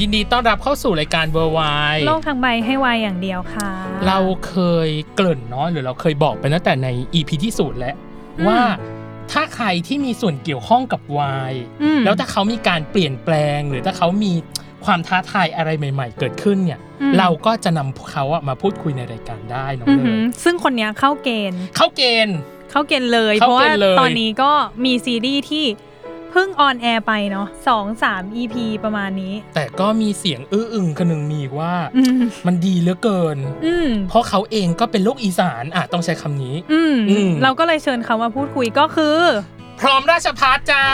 ยินดีต้อนรับเข้าสู่รายการเวอร์ไวโลกทั้งใบให้วายอย่างเดียวค่ะ เราเคยเกริ่นเนาะหรือเราเคยบอกไปตั้งแต่ใน EP ที่สูตรแล้วอืมว่าถ้าใครที่มีส่วนเกี่ยวข้องกับวายอืมแล้วถ้าเขามีการเปลี่ยนแปลง หรือถ้าเขามีความท้าทายอะไรใหม่ ๆ เกิดขึ้นเนี่ยอืมเราก็จะนำเขาอะมาพูดคุยในรายการได้น้องอือเนหือยซึ่งคนเนี้ยเข้าเกณฑ์ เข้าเกณฑ์ เข้าเกณฑ์เลย เข้าเกณฑ์เลย เพราะว่าตอนนี้ก็มีซีรีส์ที่ เพิ่ง on air ไปเนาะสองสาม EP ประมาณนี้ แต่ก็มีเสียงอื้ออึงคนหนึ่งมีว่าอืมมันดีเหลือเกินอืมเพราะเขาเองก็เป็นลูกอีสานอะต้องใช้คำนี้อืมอืมเราก็เลยเชิญเขามาพูดคุยก็คือ พร้อมราชพัฒจ้า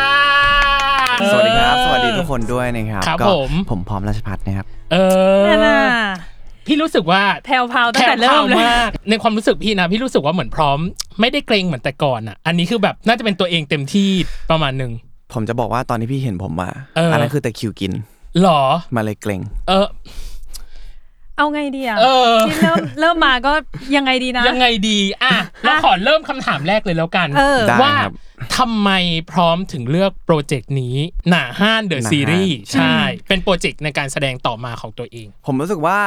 สวัสดีครับเออสวัสดีทุกคนด้วยนะครับครับก็ผมผมพร้อมราชพัฒน์นะครับ เออนั่นน่ะพี่รู้สึกว่าแพลวพราวตั้งแต่เริ่มเลยแผ่วพราวมากในความรู้สึกพี่นะ พี่รู้สึกว่าเหมือนพร้อม ไม่ได้เกรงเหมือนแต่ก่อนอะ อันนี้คือแบบน่าจะเป็นตัวเองเต็มที่ประมาณหนึ่ง ผมจะบอกว่าตอนที่พี่เห็นผมมาเอออั อันนั้นคือแต่คิวกินหรอ มาเลยเกรงเออ เอาไงดีอะเออ ที่เริ่มเริ่มมาก็ยังไงดีนะ ยังไงดี อะเราขอเริ่มคำถามแรกเลยแล้วกัน เออ ได้ว่าครับ ทำไมพร้อมถึงเลือกโปรเจกต์นี้ หนาห้านเดอะหนาห้าน ซีรีส์ใช่ เป็นโปรเจกต์ในการแสดงต่อมาของตัวเอง ผมรู้สึกว่า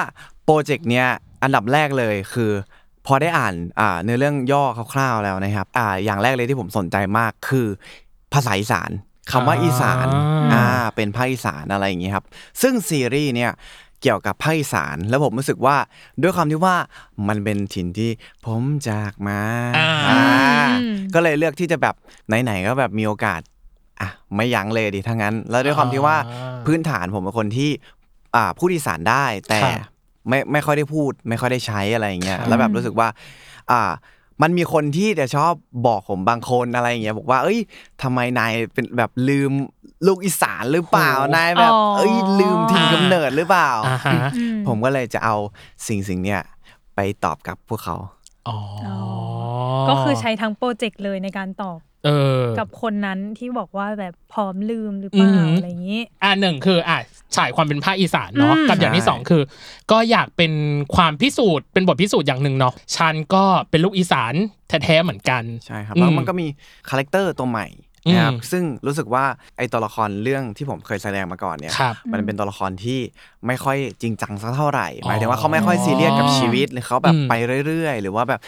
โปรเจกต์เนี้ยอันดับแรกเลยคือ พอได้อ่านอ่าเนื้อเรื่องย่อคร่าวๆแล้วนะครับอ่าอย่างแรกเลยที่ผมสนใจมากคือ ภาษาอีสาน คำว่าอีสานอ่าอ่าเป็นภาคอีสานอะไรอย่างงี้ครับ ซึ่งซีรีส์เนี่ยเกี่ยวกับภาคอีสานแล้วผมรู้สึกว่าด้วยความที่ว่ามันเป็นถิ่นที่ผมจากมาอ่าอ่าอืมก็เลยเลือกที่จะแบบไหนๆก็แบบมีโอกาสอะไม่ยั้งเลยดิทั้างนั้น แล้วด้วยความที่ว่าอ่าพื้นฐานผมเป็นคนที่อ่าพูดอีสานได้แต่ครับไม่ไม่ค่อยได้พูด ไม่ค่อยได้ใช้อะไรอย่างเงี้ยครับแล้วแบบรู้สึกว่า อ่า มันมีคนที่จะชอบบอกผมบางคนอะไรอย่างเงี้ยบอกว่า เอ้ยทำไมนายเป็นแบบลืมลูกอีสานหรือเปล่านายแบบอ๋อเอ้ย ลืมถิ่นกำเนิดหรือเปล่าอ่าฮะอืมผมก็เลยจะเอาสิ่งสิ่งเนี้ยไปตอบกับพวกเขา อ๋อก็คือใช้ทั้งโปรเจกต์เลยในการตอบ เออกับคนนั้นที่บอกว่าแบบพร้อมลืมหรือเปล่าอือหือออะไรอย่างนี้ อ่าหนึ่งคืออะฉายความเป็นภาคอีสานเนาะอืมกับอย่างที่ใช่สองคือ ก็อยากเป็นความพิสูจน์เป็นบทพิสูจน์อย่างหนึ่งเนาะฉันก็เป็นลูกอีสานแท้ๆเหมือนกัน ใช่ครับอืมแล้วมันก็มี character ตัวใหม่ นะครับอืมซึ่งรู้สึกว่าไอตัวละครเรื่องที่ผมเคยแสดงมาก่อนเนี่ยครับมันเป็นตัวละครที่ไม่ค่อยจริงจังสักเท่าไหร่หมายถึงว่าเขาไม่ค่อยซีเรียสกับชีวิตหรือเขาแบบอืมไปเรื่อยๆ หรือว่าแบบ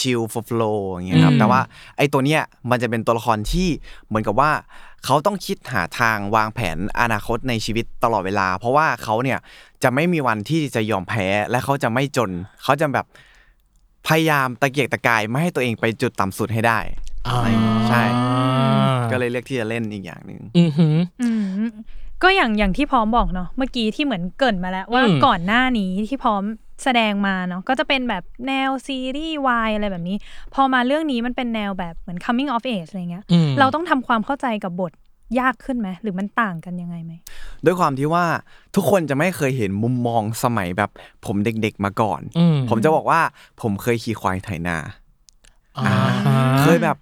ชิลๆโฟล์อย่างเงี้ยครับอืมแต่ว่าไอตัวเนี้ยมันจะเป็นตัวละครที่เหมือนกับว่าเขาต้องคิดหาทางวางแผนอนาคตในชีวิตตลอดเวลา เพราะว่าเขาเนี่ยจะไม่มีวันที่จะยอมแพ้และเขาจะไม่จนเขาจะแบบพยายามตะเกียกตะกายไม่ให้ตัวเองไปจุดต่ำสุดให้ได้อ่าใช่ ก็เลยเลือกที่จะเล่นอีกอย่างหนึ่งอือหืออืมก็อย่างอย่างที่พร้อมบอกเนาะเมื่อกี้ที่เหมือนเกรินมาแล้ว ว่าอืมก่อนหน้านี้ที่พร้อมแสดงมาเนาะก็จะเป็นแบบแนวซีรีส์วายอะไรแบบนี้ พอมาเรื่องนี้มันเป็นแนวแบบเหมือน coming of age อะไรเงี้ยอืมเราต้องทำความเข้าใจกับบทยากขึ้นไหมหรือมันต่างกันยังไงไหมด้วยความที่ว่าทุกคนจะไม่เคยเห็นมุมมองสมัยแบบผมเด็กๆมาก่อนอืมผมจะบอกว่าผมเคยขี่ควายไถนาอ่าเคยแบบ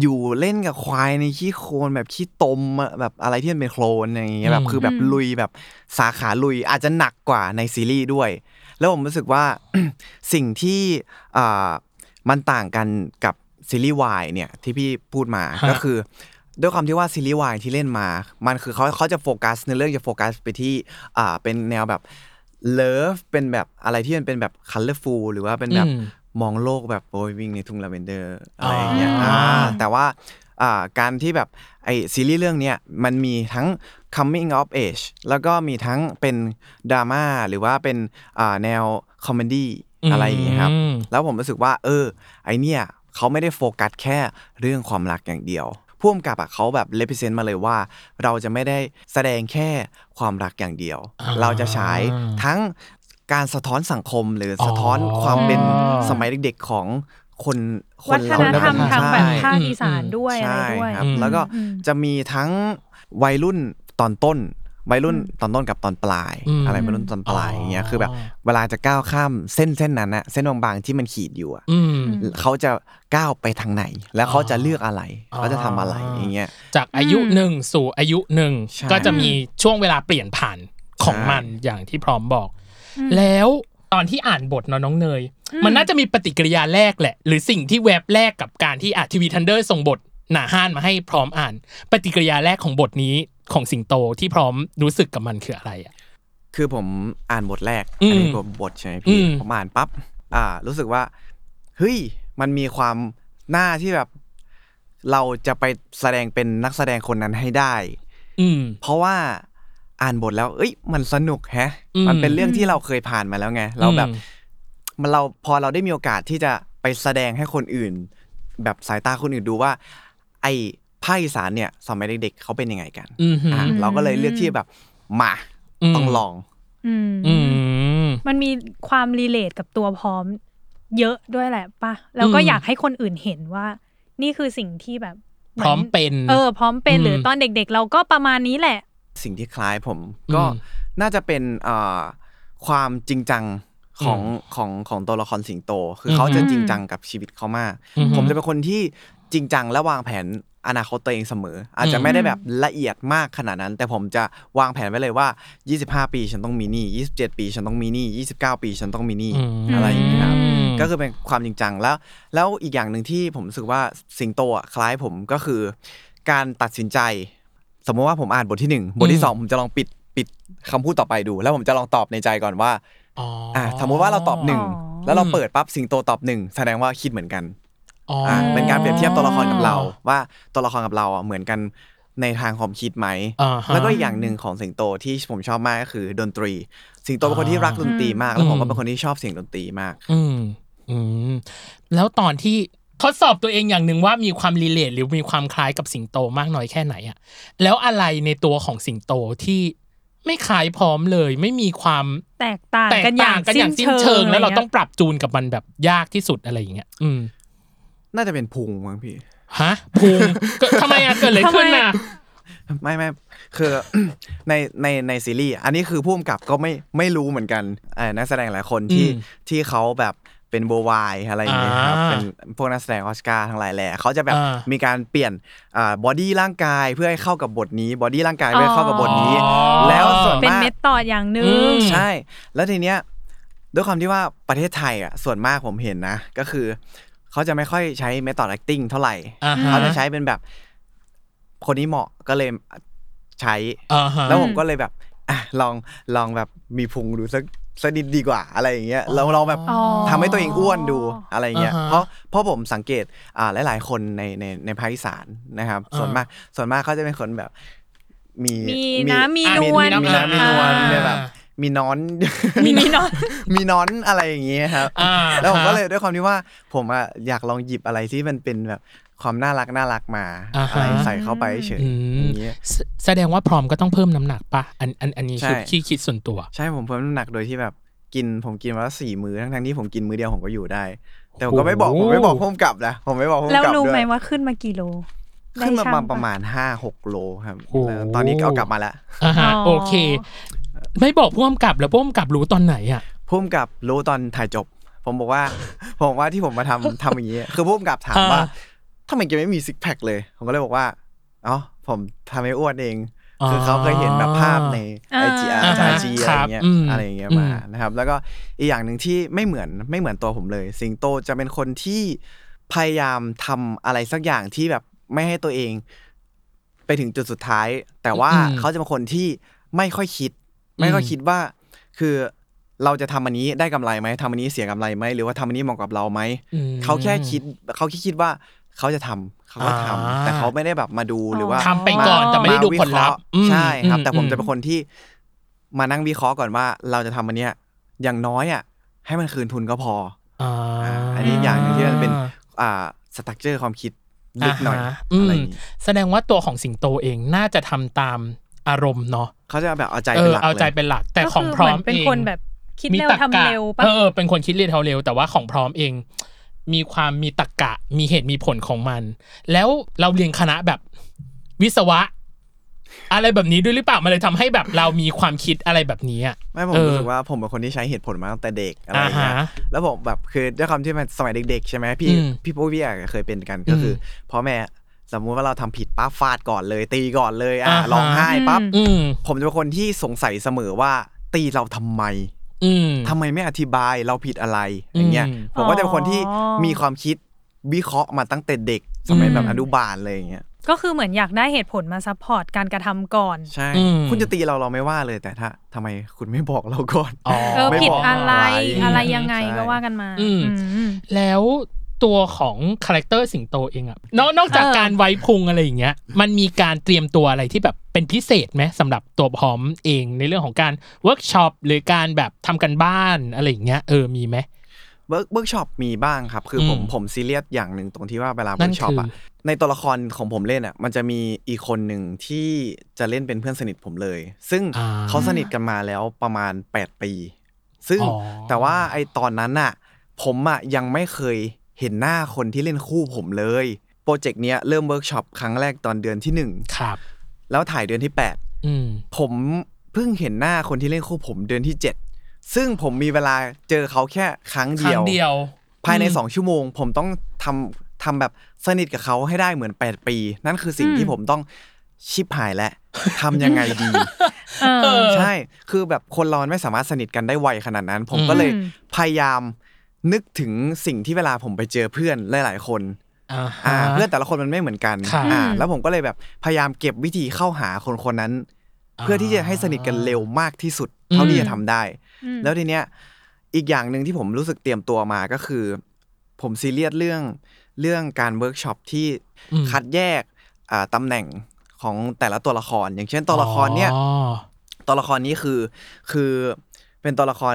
อยู่เล่นกับควายในขี้โคลนแบบขี้ตมอะแบบอะไรที่มันเป็นโคลนอย่างเงี้ยแบบคือแบบลุยแบบสาขาลุยอาจจะหนักกว่าในซีรีส์ด้วย แล้วผมรู้สึกว่าสิ่งที่อ่ามันต่างกันกับซีรีส์วายเนี่ยที่พี่พูดมาฮะก็คือ ด้วยความที่ว่าซีรีส์วายที่เล่นมา มันคือเขาเขาจะโฟกัสในเรื่องจะโฟกัสไปที่อ่าเป็นแนวแบบ love เป็นแบบอะไรที่มันเป็นแบบ colorful หรือว่าเป็นแบบอื มมองโลกแบบโอ้ยวิ่งในทุ่งลาเวนเดอร์อะไรอย่างเงี้ยอ่าอ่าแต่ว่าอ่าการที่แบบไอซีรีส์เรื่องเนี้ยมันมีทั้ง coming of age แล้วก็มีทั้งเป็นดราม่าหรือว่าเป็นอ่าแนว comedy อะไรอย่างเงี้ยครับอืมแล้วผมรู้สึกว่า เออ ไอเนี่ยเขาไม่ได้โฟกัสแค่เรื่องความรักอย่างเดียวพ่วงกับอะเขาแบบ represent มาเลยว่า เราจะไม่ได้แสดงแค่ความรักอย่างเดียวอ่าเราจะฉายทั้ง การสะท้อนสังคมหรือสะท้อนอ๋อความเป็นสมัยเด็กๆของคนควันฒเรานธรรมใช่ทางแบบภาคอืมอีสานด้วยอะไรใช่ด้วยครับอืมแล้วก็อืมจะมีทั้งวัยรุ่นตอนต้นวัยรุ่นอืมตอนต้นกับตอนปลายอืมอะไรวัยรุ่นตอนปลายอ๋อออย่างเงี้ยคือแบบ เวลาจะก้าวข้ามเส้นเส้นนั้นอะเส้นบางๆที่มันขีดอยู่อะอืมเขาจะก้าวไปทางไหน แล้วเขาจะเลือกอะไรอ๋อเขาจะทำอะไรอย่างเงี้ยจากอายุหนึ่งสู่อายุหนึ่งใช่ก็จะมีช่วงเวลาเปลี่ยนผ่านของใช่มันอย่างที่พร้อมบอก แล้วตอนที่อ่านบทเนาะน้องเนย มันน่าจะมีปฏิกิริยาแรกแหละ หรือสิ่งที่แวบแรกกับการที่อาทีวีทันเดอร์ส่งบทหนาห้านมาให้พร้อมอ่าน ปฏิกิริยาแรกของบทนี้ของสิงโตที่พร้อมรู้สึกกับมันคืออะไรอะคือผมอ่านบทแรกอืมอันนี้บทบทใช่ไหมอืพี่มผมอ่านปั๊บอ่า รู้สึกว่าเฮ้ยมันมีความหน้าที่แบบ เราจะไปแสดงเป็นนักแสดงคนนั้นให้ได้ อืมเพราะว่า อ่านบทแล้ว เอ้ย มันสนุกแฮะอืมมันเป็นเรื่องที่เราเคยผ่านมาแล้วไง เราแบบอืมมันเราพอเราได้มีโอกาสที่จะไปแสดงให้คนอื่น แบบสายตาคนอื่นดูว่า ไอ้ภาคอีสานเนี่ย สมัยเด็กๆเขาเป็นยังไงกันอืมอะเราก็เลยเลือกที่แบบมาอืมต้องลองอืมอืมมันมีความรีเลทกับตัวพร้อม เยอะด้วยแหละปะแล้วก็อืมอยากให้คนอื่นเห็นว่า นี่คือสิ่งที่แบบหพร้อมเป็น เออ พร้อมเป็นหรือมตอนเด็ก ๆ เราก็ประมาณนี้แหละ สิ่งที่คล้ายผม ก็อืมน่าจะเป็นเอ่อความจริงจังของอืมของของตัวละครสิงโต คือมเขาจะจริงจังกับชีวิตเขามากอืมผมจะเป็นคนที่จริงจังและวางแผนอนาคตตัวเองเสมอ อาจจะไม่ได้แบบละเอียดมากขนาดนั้น แต่ผมจะวางแผนไว้เลยว่า 25 ปีฉันต้องมีหนี้27 ปีฉันต้องมีหนี้29 ปีฉันต้องมีหนี้อืมอะไรอย่างเงี้ยครับอืมก็คือเป็นความจริงจังแล้ว แล้วอีกอย่างหนึ่งที่ผมรู้สึกว่าสิงโตอะคล้ายผมก็คือ การตัดสินใจ สมมติว่าผมอ่านบทที่หนึ่งบทที่สองผมจะลองปิดปิดคำพูดต่อไปดู แล้วผมจะลองตอบในใจก่อนว่าอ๋ออ่าสมมติว่าเราตอบหนึ่งอ๋อแล้วเราเปิดปั๊บสิงโตตอบหนึ่งแสดงว่าคิดเหมือนกันอ๋อออ่าเป็นการเปรียบเทียบตัวละครกับเรา ว่าตัวละครกับเราอะเหมือนกันในทางความคิดไหมอ่าฮะแล้วก็อีกอย่างหนึ่งของสิงโตที่ผมชอบมากก็คือดนตรี สิงโตเป็นคนที่รักดนตรีมาก แล้วผมก็เป็นคนที่ชอบเสียงดนตรีมาก อืมอืมแล้วตอนที่ ทดสอบตัวเองอย่างหนึ่งว่ามีความรีเลทหรือมีความคล้ายกับสิงโตมากน้อยแค่ไหนอะแล้วอะไรในตัวของสิงโตที่ไม่คล้ายพร้อมเลย ไม่มีความแตกต่างแตกกันอย่าต่างงกันอย่างสิ้สิ้นนเชิเชิงงแล้วเราะไงี้ยต้องปรับจูนกับมันแบบยากที่สุดอะไรอย่างเงี้ย อืม น่าจะเป็นพุงมั้งพี่ฮะพุงก็ทำไมอะเกิดอะไรขึ้นอะไม่ไม่คือในในในซีรีส์อันนี้คือผู้กำกับก็ไม่ไม่รู้เหมือนกันเอ่อนักแสดงหลายคนที่อืมที่เขาแบบ เป็นโบวายอะไรอย่างเงี้ยครับอ่าเป็นพวกนักแสดงออสการ์ทั้งหลายแหล่เขาจะแบบอ่ามีการเปลี่ยนอ่า body ร่างกายเพื่อให้เข้ากับบทนี้ body ร่างกายเพื่อให้เข้ากับบทนี้อ๋อแล้วส่วนเป็นมาก methodธอดอย่างหนึ่อืงมใช่ แล้วทีเนี้ยด้วยความที่ว่าประเทศไทยอะส่วนมากผมเห็นนะ ก็คือ เขาจะไม่ค่อยใช้ method acting เท่าไหร่อ่าฮะเขาจะใช้เป็นแบบ คนนี้เหมาะก็เลยใช้อ่าฮะแล้วผมก็เลยแบบอะลองลองแบบมีพุงดูสัก สักนิดดีกว่าอะไรอย่างเงี้ยเราเราแบบอ๋อทำให้ตัวเองอ้วนดูอะไรอย่างเงี้ยอ่าฮะ เพราะเพราะผมสังเกตอ่าหลาย ๆ คนในในในภาคอีสานนะครับอ่าส่วนมากส่วนมากเขาจะเป็นคนแบบ มีมีน้ำมีอะนวลมีน้ำมีนวลอ่า เนี่ยแบบ มีนอน มีมีนอน มีนอนอะไรอย่างเงี้ยครับอ่าแล้วผมก็ฮะเลยด้วยความที่ว่าผมอะอยากลองหยิบอะไรที่มันเป็นแบบความน่ารักน่ารักมาอ่าฮะอะไรใส่เข้าไปเฉยอืๆมอย่างเงี้ยแสแสดงว่าพร้อมก็ต้องเพิ่มน้ำหนักปะอันอันอันนี้คือใช่ที่คิดส่วนตัว ใช่ผมเพิ่มน้ำหนักโดยที่แบบกินผมกินวันละสี่มื้อทั้งทั้งๆที่ผมกินมื้อเดียวผมก็อยู่ได้ แต่ผมก็ไม่บอกโอ้ผมโหไม่บอกพุ่มกลับนะผมไม่บอกพุ่มแล้วกลับรู้ด้ไหมวยว่าขึ้นมากี่โลขึ้นมาได้ช่งประมาณห้าหกโลครับโอ้โหตอนนี้เอากลับมาแล้วอ่าฮะอ๋อโอเค ไม่บอกพ่วงกับแล้วพ่วงกับรู้ตอนไหนอะพุ่มกับรู้ตอนถ่ายจบ ผมบอกว่า ผมบอกว่าที่ผมมาทำทำอย่างนี้คือพุ่มกับถามว่าอ่าทำไมแกไม่มีซิกแพคเลย ผมก็เลยบอกว่าอ๋อผมทำให้อ้วนเองคือเขาเคยเห็นแบบภาพในอ่าไอจีอาอ่าร์ฮะจีคอะไรรับเงี้ยอืมอะไรอย่างเงี้ยอืมมานะครับ แล้วก็อีกอย่างหนึ่งที่ไม่เหมือนไม่เหมือนตัวผมเลย สิงโตจะเป็นคนที่พยายามทำอะไรสักอย่างที่แบบไม่ให้ตัวเอง ไปถึงจุดสุดท้าย แต่ว่าอืมเขาจะเป็นคนที่ไม่ค่อยคิด ไม่ค่อยคิดว่า คือเราจะทำอันนี้ได้กำไรไหมทำอันนี้เสียกำไรไหมหรือว่าทำอันนี้เหมาะกับเราไหมอืมเขาแค่คิดเขาแค่คิดว่าเขาจะทำเขาก็ทำอ่าแต่เขาไม่ได้แบบมาดูหรือว่าทำไปก่อนแต่ไม่ได้ดูผลลัพธ์มาวิเคราะห์ใช่ครับอืมแต่ผมอืมจะเป็นคนที่มานั่งวิเคราะห์ก่อนว่าเราจะทำอันเนี้ยอย่างน้อยอะให้มันคืนทุนก็พออ่าอ่าอันนี้อย่างหนึ่งที่มันเป็นอ่าสตั๊กเจอร์ความคิดลึกหน่อยาฮะอะไรอมย่างนี้แสดงว่าตัวของสิงโตเองน่าจะทำตาม อารมณ์เนาะเขาจะแบบเอาใจเอเป็นอหลักเอาใจเลยเป็นหลัก แต่ก็ของคือพร้อมเหมือนเป็นเองคนแบบคิดมีเร็วตรรกะทำเร็วปะเออเป็นคนคิดเร็วทำเร็วแต่ว่าของพร้อมเอง มีความมีตรรกะ มีเหตุมีผลของมัน แล้วเราเรียนคณะแบบวิศวะ อะไรแบบนี้ด้วยหรือเปล่ามันเลยทำให้แบบเรามีความคิดอะไรแบบนี้อะไม่ผมเออรู้สึกว่าผมเป็นคนที่ใช้เหตุผลมาตั้งแต่เด็กอะไรอย่างเงี้ยอ่าฮะแล้วผมแบบคือด้วยความที่มันสมัยเด็กๆใช่ไหมพี่อืมพี่ปุ๊พี่อาจจะเคยเป็นกันก็คืออพ่อแม่ สมมุติว่าเราทำผิดปั๊บฟาดก่อนเลย ตีก่อนเลยอะอ่าฮะร้องไห้ปั๊บอืมผมจะเป็นคนที่สงสัยเสมอว่า ตีเราทำไมอืมทำไมไม่อธิบายเราผิดอะไรอย่างเงี้ยอืมผมก็จะเป็นคนที่อ๋อมีความคิดวิเคราะห์มาตั้งแต่เด็กสมัยแบบอืมอนุบาลเลยอย่างเงี้ยก็คือเหมือนอยากได้เหตุผลมา support การกระทำก่อน ใช่อืมคุณจะตีเราเราไม่ว่าเลยแต่ถ้าทำไมคุณไม่บอกเราก่อนอ๋อเออไม่ผิดบอกอะไรอะไรอะไรยังไงใช่ก็ว่ากันมาอืมอืมแล้ว ตัวของ character สิงโตเองอะนอกนอกจากเออการไว้พุงอะไรอย่างเงี้ย มันมีการเตรียมตัวอะไรที่แบบเป็นพิเศษไหมสำหรับตัวพร้อมเองในเรื่องของการเวิร์กช็อปหรือการแบบทำการบ้านอะไรอย่างเงี้ยเออมีไหม work workshop มีบ้างครับ คือผมอืมผมซีเรียสอย่างหนึ่งตรงที่ว่าเวลานั่เวินร์กช็อปคืออะในตัวละครของผมเล่นอะมันจะมีอีกคนหนึ่งที่จะเล่นเป็นเพื่อนสนิทผมเลย ซึ่งอ่าเขาสนิทกันมาแล้วประมาณ 8 ปี ซึ่งอ๋อแต่ว่าไอตอนนั้นอะผมอะยังไม่เคย เห็นหน้าคนที่เล่นคู่ผมเลย project เนี้ยเริ่มเวิร์กช็อปครั้งแรกตอนเดือนที่หนึ่งครับแล้วถ่ายเดือนที่อืม8ผมเพิ่งเห็นหน้าคนที่เล่นคู่ผมเดือนที่7ซึ่งผมมีเวลาเจอเขาแค่ครั้งคเดีรั้ยวงเดียว ภายในอืม2ชั่วโมง ผมต้องทำทำแบบสนิทกับเขาให้ได้เหมือน8ปี นั่นคือสิ่งอืมที่ผมต้องชิบหายแล้วทำยังไงดีเออเออใช่ คือแบบคนเราไม่สามารถสนิทกันได้ไวขนาดนั้น ผมก็เลยอืมพยายาม นึกถึงสิ่งที่เวลาผมไปเจอเพื่อนหลาย ๆ คนอ่าอ่าฮะเพื่อนแต่ละคนมันไม่เหมือนกันครับอ่าแล้วผมก็เลยแบบพยายามเก็บวิธีเข้าหาคนคนนั้นอ่าเพื่อที่จะให้สนิทกันเร็วมากที่สุด เท่าที่อืมจะทำได้อืมแล้วทีเนี้ยอีกอย่างหนึ่งที่ผมรู้สึกเตรียมตัวมาก็คือ ผมซีเรียสเรื่องเรื่องการเวิร์กช็อปที่อืมคัดแยกอ่าตำแหน่งของแต่ละตัวละคร อย่างเช่นตัวละครเนี้ยอ๋อตัวละครนี้คือคือเป็นตัวละคร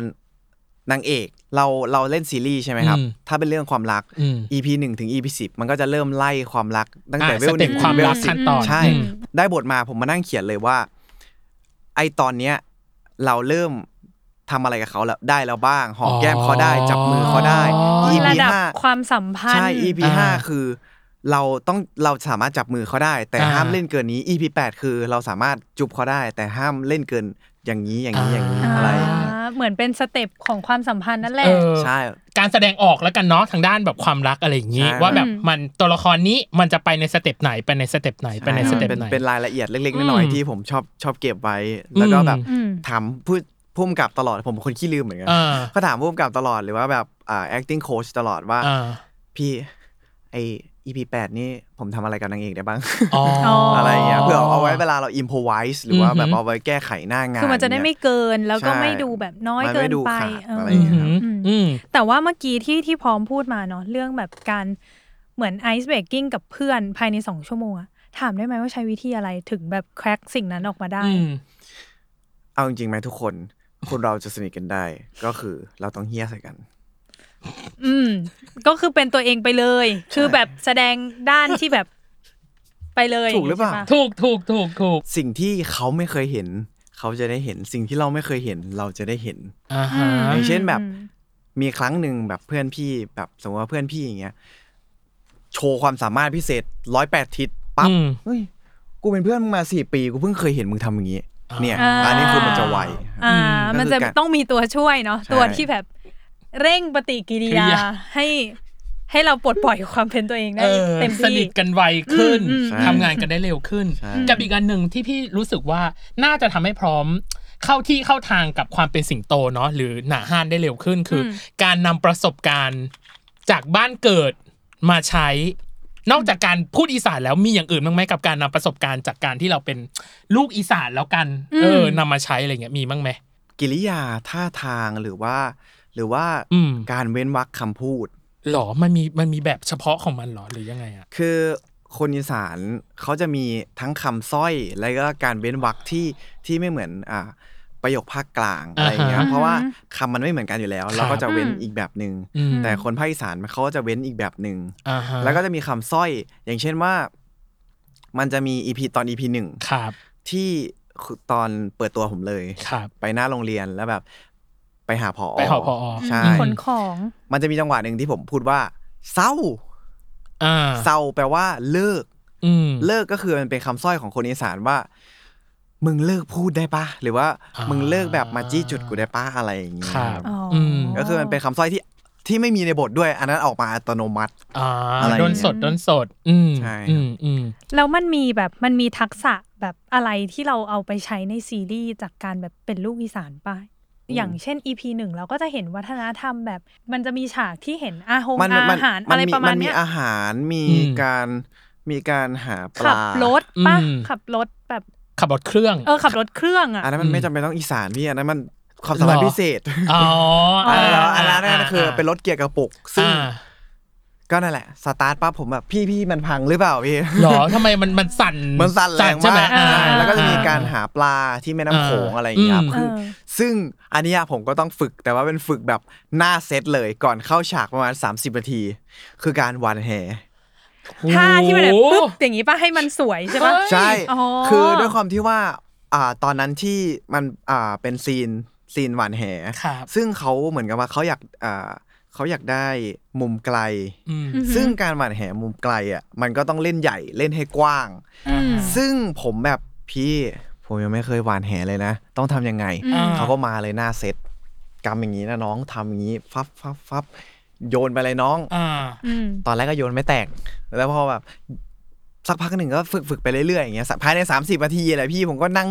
นางเอกเราเราเล่นซีรีส์ใช่ไหมครับอืมถ้าเป็นเรื่องความรักอืม EP หนึ่งถึง EP สิบมันก็จะเริ่มไล่ความรัก ตั้งแต่อะ level หนึ่งสเต็ปความรักขั้นตอนใช่อืมได้บทมาผมมานั่งเขียนเลยว่า ไอตอนเนี้ยเราเริ่มทำอะไรกับเขาแล้วได้แล้วบ้าง หอมแก้มเขาได้จับมือเขาได้อ๋อ EP ระดับห้าความสัมพันธ์ใช่ EP อ่าห้าคือ เราต้องเราสามารถจับมือเขาได้ แต่อ่าห้ามเล่นเกินนี้ EP แปดคือเราสามารถจุบเขาได้ แต่ห้ามเล่นเกิน อย่างนี้อย่างนี้อย่างนี้อ่าอะไร เหมือนเป็น step ของความสัมพันธ์นั่นแหละเออใช่ การแสดงออกแล้วกันเนาะทางด้านแบบความรักอะไรอย่างงี้ใช่ว่าแบบอืมมันตัวละครนี้มันจะไปในสเต็ปไหนไปในสเต็ปไหนไปในสเต็ปเป็นไหนเป็นรายละเอียดเล็กอืๆมน้อยๆที่ผมชอบชอบเก็บไว้ แล้วก็แบบอืมถามผู้พุ่มกับตลอดผมเป็นคนขี้ลืมเหมือนกันอ่าก็ถามพุ่มกับตลอดหรือว่าแบบอ่า acting coach ตลอดว่าอ่าพี่ไอ EP แปดนี่ผมทำอะไรกับนางเอกได้บ้างอ๋ออะไรอย่างเงี้ยเพื่อเอาไว้เวลาเรา improvise หรือว่าอือหือแบบเอาไว้แก้ไขหน้างาน คือมันจะได้ไม่เกินแล้วก็ใช่ไม่ดูแบบน้อยมันเกิไม่นดูไปขาดเออออะไรอย่างเงี้ยอืมอืมแต่ว่าเมื่อกี้ที่ที่พร้อมพูดมาเนาะเรื่องแบบการเหมือนไอซ์เบรกกิ้งกับเพื่อนภายในสองชั่วโมงอะถามได้ไหมว่าใช้วิธีอะไรถึงแบบแคร็กสิ่งนั้นออกมาได้อืมเอาจริงๆไหมทุกคนคนเราจะสนิทกันได้ ก็คือเราต้องเฮี้ยใส่กัน อืม ก็คือเป็นตัวเองไปเลย คือแบบแสดงด้านที่แบบไปเลยถูกหรือเปล่าใช่ะถูกถูกถูกถูกสิ่งที่เขาไม่เคยเห็น เขาจะได้เห็นสิ่งที่เราไม่เคยเห็น เราจะได้เห็นอ่าฮะอย่างเช่นแบบอืมมีครั้งหนึ่งแบบเพื่อนพี่แบบสมมติว่าเพื่อนพี่อย่างเงี้ยโชว์ความสามารถพิเศษร้อยแปดทิศปั๊บอืมเฮ้ยกูเป็นเพื่อนมึงมาสี่ปีกูเพิ่งเคยเห็นมึงทำอย่างงี้ เนี่ยอ่าอันนี้คือมันจะไวอ่าก็คือมันจะการต้องมีตัวช่วยเนาะใช่ตัวที่แบบ เร่งปฏิกิริยากิริยาให้ให้เราปลดปล่อยความเป็นตัวเองได้เออเต็มสที่นิทกันไวขึ้นอืมใช่ทำงานกันได้เร็วขึ้นใช่กับอีกอันหนึ่งที่พี่รู้สึกว่าน่าจะทำให้พร้อมเข้าที่เข้าทางกับความเป็นสิงโตเนาะหรือหนาห้านได้เร็วขึ้นคืออมการนำประสบการณ์จากบ้านเกิดมาใช้ นอกจากการพูดอีสานแล้วมีอย่างอื่นบ้างไหมกับการนำประสบการณ์จากการที่เราเป็นลูกอีสานแล้วกัน เออนำมาใช้อะไรเงี้ยมีบ้างไหมกิริยาท่าทางหรือว่า หรือว่าอืมการเว้นวรรคคำพูดหรอมันมีมันมีแบบเฉพาะของมันหรอหรือยังไงอะคือคนอีสานเขาจะมีทั้งคำสร้อย แล้วก็การเว้นวรรคที่ที่ไม่เหมือนอ่าประโยคภาคกลางอะไรอย่างเงี้ยอ่าฮะเพราะว่าคำมันไม่เหมือนกันอยู่แล้ว เราก็จะเว้นอืมอีกแบบหนึ่งอืมแต่คนภาคอีสานเขาก็จะเว้นอีกแบบหนึ่งอ่าฮะแล้วก็จะมีคำสร้อย อย่างเช่นว่า มันจะมีอีพีตอนอีพีหนึ่งครับที่ตอนเปิดตัวผมเลยครับไปหน้าโรงเรียนแล้วแบบ ไปหาพอไปหาผอใช่ขนของ มันจะมีจังหวะหนึ่งที่ผมพูดว่า เศร้าอ่าเศร้าแปลว่า เลิกอืมเลิกก็คือมันเป็นคำสร้อยของคนอีสานว่า มึงเลิกพูดได้ปะหรือว่าอ่ามึมึงเลิกแบบมาจี้จุดกูได้ปะอะไรอย่างเงี้ยครับอ๋อออืมก็คือมันเป็นคำสร้อยที่ที่ไม่มีในบทด้วย อันนั้นออกมาอัตโนมัติอ่าอะไรอย่างโดเงี้นยสดโดนสด อืมใช่ครับอืมอืมแล้วมันมีแบบมันมีทักษะแบบอะไรที่เราเอาไปใช้ในซีรีส์จากการแบบเป็นลูกอีสานป่ะ อย่างเช่น EP หนึ่งเราก็จะเห็นวัฒนธรรมแบบ มันจะมีฉากที่เห็นอาหงมันอามันหารอะไรประมาณนมีเนี้ยอาหารมีอืมการมีการหาปขัลาบรถป่ะอืมขับรถแบบขับรถเครื่องเออขับรถเครื่องอะอันนั้นมันไม่จำเป็นต้องอีสานพี่อันนั้นมันความสามารถหรอพิเศษอ๋ออันนั้นาอันนั้นนั่นคือเป็นรถเกียร์กระปุกซึ่งอ่า ก็นั่นแหละสตาร์ทปั๊บผมแบบพี่พี่มันพังหรือเปล่าพี่หรอทำไมมันมันสั่นมันสั่นแรงใช่ไหมมากอ่าใช่แล้วก็จะมีการหาปลาที่แม่น้ำโขงอะไรอย่างเงี้ยครับอืมคือเออซึ่งอันเนี้ยผมก็ต้องฝึกแต่ว่าเป็นฝึกแบบหน้าเซตเลยก่อนเข้าฉากประมาณ 30นาที คือการวานแหท่าที่มันแบบโอ้โหปุ๊บอย่างนี้ป่ะให้มันสวยใช่ป่ะเฮ้ยใช่อ๋อคือด้วยความที่ว่าอ่าตอนนั้นที่มันอ่าเป็นซีนซีนหวานแหครับซึ่งเขาเหมือนกับว่าเขาอยากอ่า เขาอยากได้มุมไกลอืมซึ่งการหวานแหมุมไกลอะมันก็ต้องเล่นใหญ่เล่นให้กว้างอืมซึ่งผมแบบพี่ผมยังไม่เคยหวานแหเลยนะ ต้องทำยังไงอ่าเขาก็มาเลยหน้าเซตกำอย่างนี้นะน้องทำอย่างนี้ฟับฟับฟับโยนไปเลยน้องอ่าอืมตอนแรกก็โยนไม่แตก แล้วพอแบบ สักพักหนึ่งก็ฝึกฝึกไปเรื่อยๆอย่างเงี้ยภายใน 30นาทีอะไรพี่ผมก็นั่ง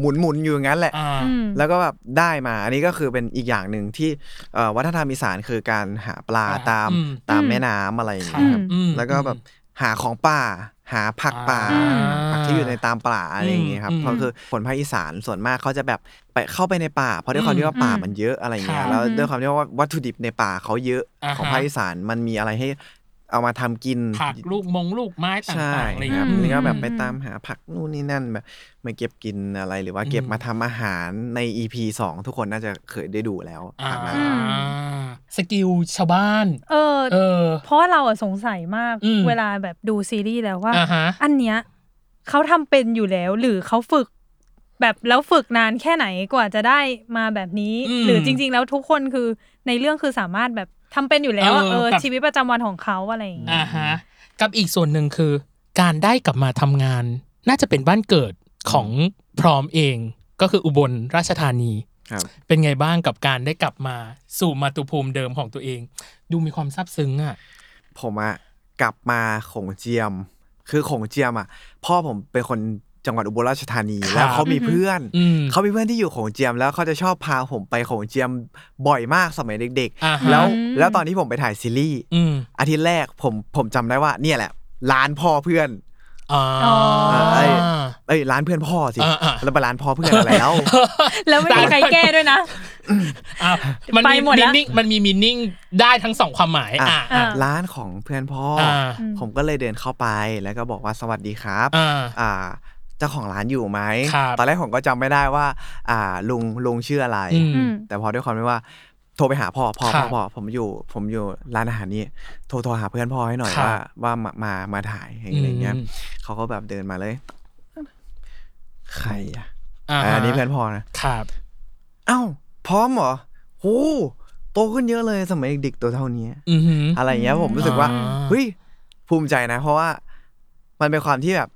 หมุนหมุนๆอยู่อย่างนั้นแหละอ่าอืมแล้วก็แบบได้มา อันนี้ก็คือเป็นอีกอย่างหนึ่งที่เอ่อวัฒนธรรมอีสานคือการหาปลาอ่าตามอืมตามอืมแม่น้ำอะไรอย่างครัเงี้ยครับบอืมแล้วก็แบบหาของป่า หาผักป่าอ่าผักที่อยู่ในตามป่าอะไรอย่างเงี้ยครับอืมเพราะคือคนภาคอีสานส่วนมากเขาจะแบบไปเข้าไปในป่า เพราะด้วยความที่ว่าป่ามันเยอะอะไรอย่างเงี้ครัยบแล้วด้วยความที่ว่าวัตถุดิบในป่าเขาเยอะอ่าฮะของภาคอีสานมันมีอะไรให้ เอามาทำกิน ผักลูกมงลูกไม้ต่ใช่างๆอะไรอย่างคเงี้รัยบอืมนี่ก็แบบไปอืมตามหาผักนู่นนี่นั่นแบบมาเก็บกินอะไรหรือว่าเก็บอืมมาทำอาหารใน EP สองทุกคนน่าจะเคยได้ดูแล้วอ่าประมาณอืนั้นมสกิลชาวบ้าน เออเออ เพราะว่าเราอะสงสัยมากอืมเวลาแบบดูซีรีส์แล้วว่าอ่าฮะอันเนี้ยเขาทำเป็นอยู่แล้วหรือเขาฝึกแบบแล้วฝึกนานแค่ไหนกว่าจะได้มาแบบนี้อืมหรือจริง ๆ แล้วทุกคนคือในเรื่องคือสามารถแบบ ทำเป็นอยู่แล้วอะเออเออแบบชีวิตประจำวันของเขาอะไรอย่างเงี้ยอ่าฮะกับอีกส่วนหนึ่งคือ การได้กลับมาทำงาน น่าจะเป็นบ้านเกิดของพร้อมเองก็คืออุบลราชธานีครับเป็นไงบ้างกับการได้กลับมาสู่มาตุภูมิเดิมของตัวเอง ดูมีความซาบซึ้งอะผมอะกลับมาขงเจียม คือขงเจียมอะพ่อผมเป็นคน จังหวัดอุบลราชธานีครับแล้วเขามีเพื่อนอืมเขามีเพื่อนที่อยู่ขงเจียมแล้วเขาจะชอบพาผมไปขงเจียมบ่อยมากสมัยเด็กอ่าฮะๆแล้วแล้วตอนที่ผมไปถ่ายซีรีส์อืมอาทิตย์แรกผมผมจำได้ว่า เนี่ยแหละร้านพ่อเพื่อนอ่าอ๋อเอ้ยเอ้ยร้านเพื่อนพ่อสิอ่าอ่าแล้วไปร้านพ่อเพื่อนอะไรแล้ว แล้วไม่มีใครแก้ด้วยนะอะมันไปมีหมดมิละนิ่งมันมีมินิ่งได้ทั้งสองความหมายอะอ่าอ่าร้านของเพื่อนพ่ออาผมก็เลยเดินเข้าไปแล้วก็บอกว่าสวัสดีครับ อ่าอ่า เจ้าของร้านอยู่ไหมครับตอนแรกผมก็จำไม่ได้ว่า อ่าลุงลุงชื่ออะไร อืม อืม แต่พอด้วยความที่ว่า โทรไปหาพ่อพ่อครัพ่อบพ่อผมอยู่ผมอยู่ร้านอาหารนี้โทรโทรหาเพื่อนพ่อให้หน่อยครับ ว่าว่ามามามาถ่ายอะไรอย่างเงี้ยอืมเขาก็แบบเดินมาเลย ใครอะอ่าอ่าอันนี้เพื่อนพ่อนะ ครับ เอ้า พร้อมเหรอโหโตขึ้นเยอะเลยสมัยเด็กๆตัวเท่านี้ อือหือ อะไรอย่างเงี้ยผมรู้สึกว่าอ่า เฮ้ยภูมิใจนะ เพราะว่ามันเป็นความที่แบบ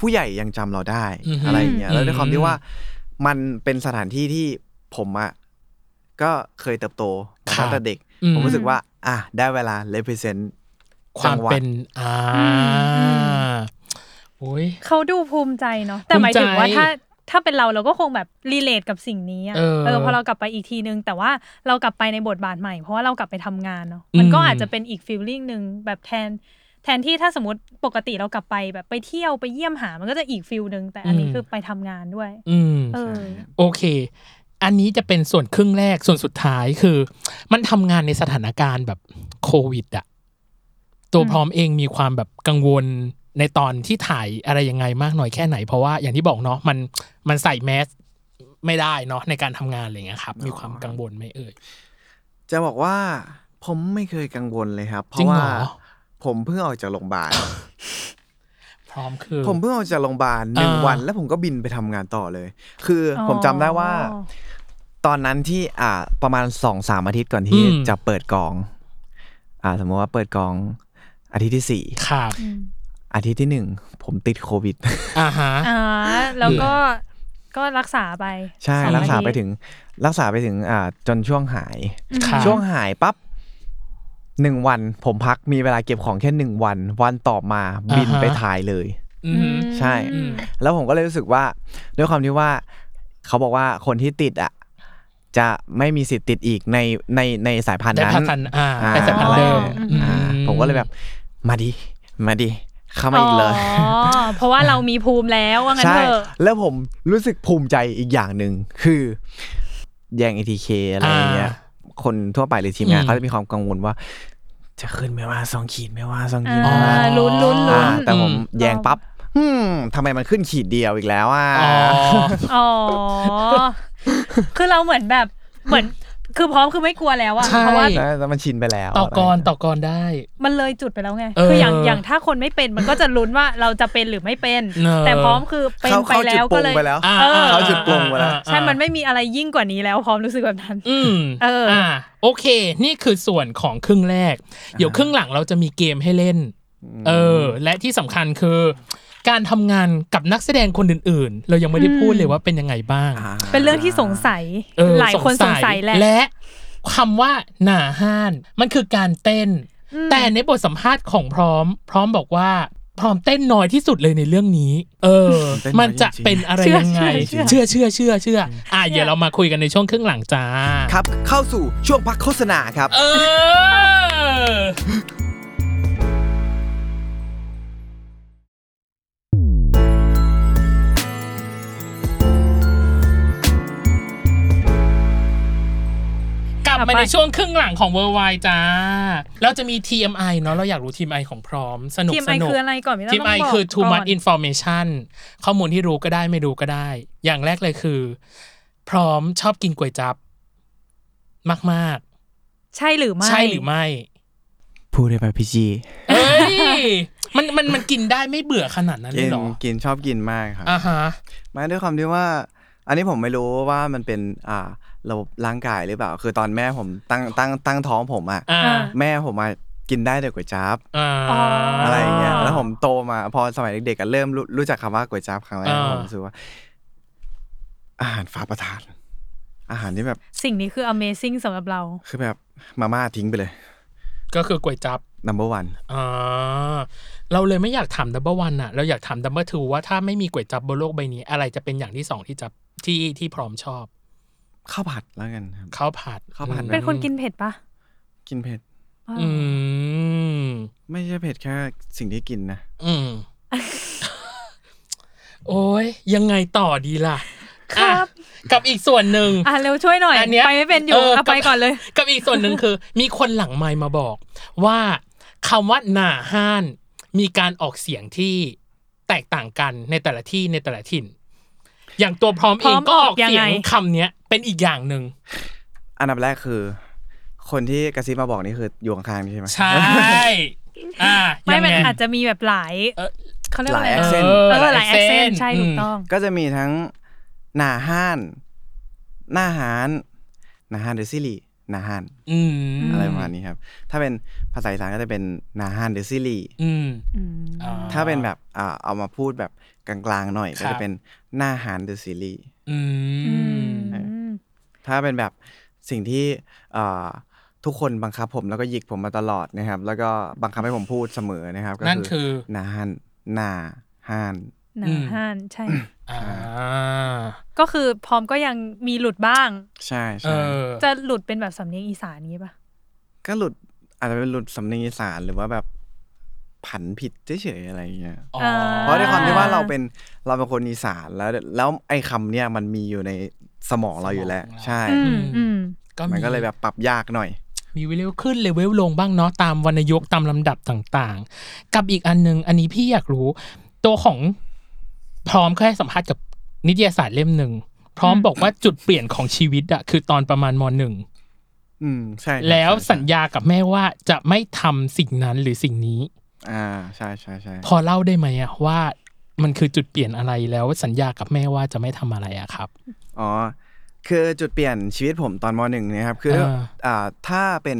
ผู้ใหญ่ยังจำเราได้อือฮึอะไรอย่างเงี้ยแล้วด้วยความอืมที่ว่ามันเป็นสถานที่ที่ผมอะก็เคยเติบโตมาตั้งแต่เด็กอืมผมรู้สึกว่า อะได้เวลา represent ความจังหวัดเป็นอ่าอืมโอ้ยเขาดูภูมิใจเนาะแต่ภูมิหมายถึงว่าใจถ้าถ้าเป็นเราเราก็คงแบบรีเลทกับสิ่งนี้อะเออเออพอเรากลับไปอีกทีนึง แต่ว่าเรากลับไปในบทบาทใหม่เพราะว่าเรากลับไปทำงานเนาะมันก็อืมอาจจะเป็นอีกฟีลลิ่งหนึ่งแบบแทนแทนที่ถ้าสมมติปกติเรากลับไปแบบไปเที่ยวไปเยี่ยมหา มันก็จะอีกฟิลหนึ่งแต่อันนี้คือไปทำงานด้วย อืมเออโอเค อันนี้จะเป็นส่วนครึ่งแรกส่วนสุดท้ายคือ มันทำงานในสถานการณ์แบบโควิดอะตัวอืมพร้อมเองมีความแบบกังวลในตอนที่ถ่ายอะไรยังไงมากน้อยแค่ไหน เพราะว่าอย่างที่บอกเนาะมันมันใส่แมสไม่ได้เนาะในการทำงานอะไรเงี้ยครับ มีความกังวลไหมเอ่ยจะบอกว่าผมไม่เคยกังวลเลยครับ เพจริราะงว่าเหรอ ผมเพิ่งออกจากโรงพยาบาล พร้อมคือผมเพิ่งออกจากโรงพยาบาลหนึ่งอ่าวัน แล้วผมก็บินไปทำงานต่อเลย คืออผมจำได้ว่า ตอนนั้นที่อ่าประมาณสองสามอาทิตย์ก่อนที่อืม จะเปิดกอง อ่า สมมติว่าเปิดกองอาทิตย์ที่สี่ครับอาทิตย์ที่หนึ่งผมติดโควิด อ่าฮะ อ่าแล้วก็ก็รักษาไปใช่สองรักษาอทิตย์ไปถึงรักษาไปถึงอ่าจนช่วงหาย ครับ ช่วงหายปั๊บ หนึ่งวันผมพักมีเวลาเก็บของแค่หนึ่งวัน วันต่อมาบินอ่าฮะ ไปถ่ายเลย อืมใช่ อืม แล้วผมก็เลยรู้สึกว่าด้วยความที่ว่า เขาบอกว่าคนที่ติดอะจะไม่มีสิทธิ์ติดอีกในในในสายพันธุ์ได้นั้น พันธุ์อ่าอ่าได้สายพันธุ์เดิมอ่าอืผมก็เลยแบบมาดิมาดิเข้ามาอีกเลย อ๋อ เพราะว่าเรามีภูมิแล้วว่างั้นใช่ เถอะ แล้วผมรู้สึกภูมิใจอีกอย่างหนึ่งคือ แย่ง ATK อะไรอย่างเงี้ย อ่า คนทั่วไปหรือทีมงานอืมเขาจะมีความกังวลว่า จะขึ้นไหม่ว่าสองขีดไหม่ว่าสองขีดอ่าไหมว่าลุ้นลุ้นลุ้อ่านแต่ผมแย่งปั๊บอืมทำไมมันขึ้นขีดเดียวอีกแล้วอะอ๋ออ๋อคือเราเหมือนแบบเหมือน คือพร้อมคือไม่กลัวแล้วอะใช่ เพราะว่าแล้วแล้วมันชินไปแล้วต่อกรต่อกรได้ มันเลยจุดไปแล้วไง เออคืออย่างอย่างถ้าคนไม่เป็นมันก็จะลุ้นว่าเราจะเป็นหรือไม่เป็น เนอะ แต่พร้อมคือเป็นเขาไปเข้าจุดแล้วปก็รุงเลย ไปแล้ว อ่เออ เขาจุดปรุงไว้แล้วอ่าใช่ มันไม่มีอะไรยิ่งกว่านี้แล้วพร้อมรู้สึกแบบนั้น อืมเอออ่ โอเค นี่คือส่วนของครึ่งแรก เดี๋ยวครึ่งหลังเราจะมีเกมให้เล่น เออ และที่สำคัญคือ การทำงานกับนักแสดงคนอื่น ๆ เรายังไม่ได้พูดเลยว่าเป็นยังไงบ้างอ่าเป็นเรื่องที่สงสัยเออหลายคนสงสัยแหละและคำว่าหนาห้าน มันคือการเต้น แต่ในบทสัมภาษณ์ของพร้อม พร้อมบอกว่าพร้อมเต้นน้อยที่สุดเลยในเรื่องนี้ เออเต้นน้อยมันจะเป็นอะไรเชื่อยังไง เชื่เชื่ออเชื่อเชื่อเชื่อ อะเดี๋ยวเรามาคุยกันในช่วงครึ่งหลังจ้า ครับ เข้าสู่ช่วงพักโฆษณาครับ เออ ลับมาในช่วงครึ่งหลังของเวอร์ไวจ้า เราจะมี TMI เนาะเราอยากรู้ TMI ของพร้อม สนุกทีมสไอนุกคืออะไรก่อนพี่ต้นทีมไอต้งบกคือ too ก่น much information ข้อมูลที่รู้ก็ได้ไม่รู้ก็ได้ อย่างแรกเลยคือ พร้อมชอบกินก๋วยจับ มากใช่หรือๆไม่ ใช่หรือไม่พูดได้ไหมพี่จีเอ้ยมันมันมันกินได้ไม่เบื่อขนาดนั้นเลกิยนเหรอ กินชอบกินมากครับอ่าฮะมาด้วยความที่ว่า อันนี้ผมไม่รู้ว่ามันเป็นอ่า ระบบร่างกายหรือเปล่า คือตอนแม่ผมตั้งตั้งตั้งท้องผมอะอ่า แม่ผมมากินได้แต่ก๋วยจั๊บอ่าอ๋อออะไรอย่างเงี้ยแล้วผมโตมาพอสมัยเด็กๆก็เริ่มรู้รู้จักคำว่าก๋วยจั๊บครั้งแรกอ่า ผมรู้สึกว่า อาหารฟ้าประทาน อาหารที่แบบสิ่งนี้คือ amazing สำหรับเรา คือแบบมาม่าทิ้งไปเลย ก็คือก๋วยจับ number one อ่าเราเลยไม่อยากถาม number one อะเราอยากถาม number two ว่าถ้าไม่มีก๋วยจั๊บบนโลกใบนี้ อะไรจะเป็นอย่างที่สองที่จับที่ที่พร้อมชอบ ข้าวผัดแล้วกันครับ ข้าวผัดข้าวผัด อืมเป็นคนกินเผ็ดปะกินเผ็ดอืม ไม่ใช่เผ็ดแค่สิ่งที่กินนะ อืม โอ้ยยังไงต่อดีล่ะครับ อะกับอีกส่วนหนึ่ง อะเร็วช่วยหน่อย อันเนี้ยไปไม่เป็นอยู่เออเอาไปกับก่อนเลย กับอีกส่วนหนึ่งคือ มีคนหลังไมค์มาบอก ว่าคำว่าหน่าห้าน มีการออกเสียงที่แตกต่างกันในแต่ละที่ในแต่ละถิ่น อย่างตัวพร้อมพเอร้องมก็ออกออกยังเสียงไงคำเนี้ย เป็นอีกอย่างหนึ่งอันดับแรกคือ คนที่กระซิบมาบอกนี่คืออยู่ข้างๆนี่ใช่ไหมใช่อ่าไม่ยังมันไงอาจจะมีแบบหลายเออเขาเรียกว่าอะไรหลายนะ accent เออหลาย accent accent ใช่ถูกต้อง ก็จะมีทั้งหนาห้านหน้าหานหนาห้านเดอะซิลีหนาห้านอืมอะไรประมาณนี้ครับ ถ้าเป็นภาษาอีสานก็จะเป็นหนาห้านเดอะซิลีอืมอืมอ่ถ้าเป็นแบบอ่าเอามาพูดแบบกลางๆหน่อยครัก็บจะเป็นหน้าหานเดอะซีรีส์อือืมม ถ้าเป็นแบบสิ่งที่อ่าทุกคนบังคับผมแล้วก็หยิกผมมาตลอดนะครับ แล้วก็บังคับให้ผมพูดเสมอนะครับ ก็นั่นคือนาฮันนาฮันหอืนามห้านใช่อ่าก็คือพร้อมก็ยังมีหลุดบ้าง ใช่เอใช่อจะหลุดเป็นแบบสำเนียงอีสานนี้ปะก็หลุดอาจจะเป็นหลุดสำเนียงอีสานหรือว่าแบบผันผิดเฉยๆอะไรอย่างเงี้ยอ๋อเพราะด้วยความที่ว่าเราเป็นเราเป็นคนอีสานแล้ว แล้วไอ้คำเนี่ยมันมีอยู่ใน สมองเราอยู่แล้วสมองเราใช่ อืมอืมก็มันก็เลยแบบปรับยากหน่อย มีเลเวลขึ้นเลเวลลงบ้างเนาะตามวรรณยุกต์ตามลำดับต่างๆ กับอีกอันนึง อันนี้พี่อยากรู้ ตัวของพร้อมเคยให้สัมภาษณ์กับนิตยสารเล่มหนึ่งพร้อมบอกว่าจุดเปลี่ยนของชีวิตอะคือตอนประมาณมหนึ่งอืมใช่ครับแล้วใช่สัญญากับแม่ว่าจะไม่ทำสิ่งนั้นหรือสิ่งนี้ อ่าใช่ใช่ใช่พอเล่าได้ไหมอะว่ามันคือจุดเปลี่ยนอะไรแล้วสัญญากับแม่ว่าจะไม่ทำอะไรอะครับ อ๋อ คือจุดเปลี่ยนชีวิตผมตอนมหนึ่งเนะครับ คืออ่าอ่าถ้าเป็น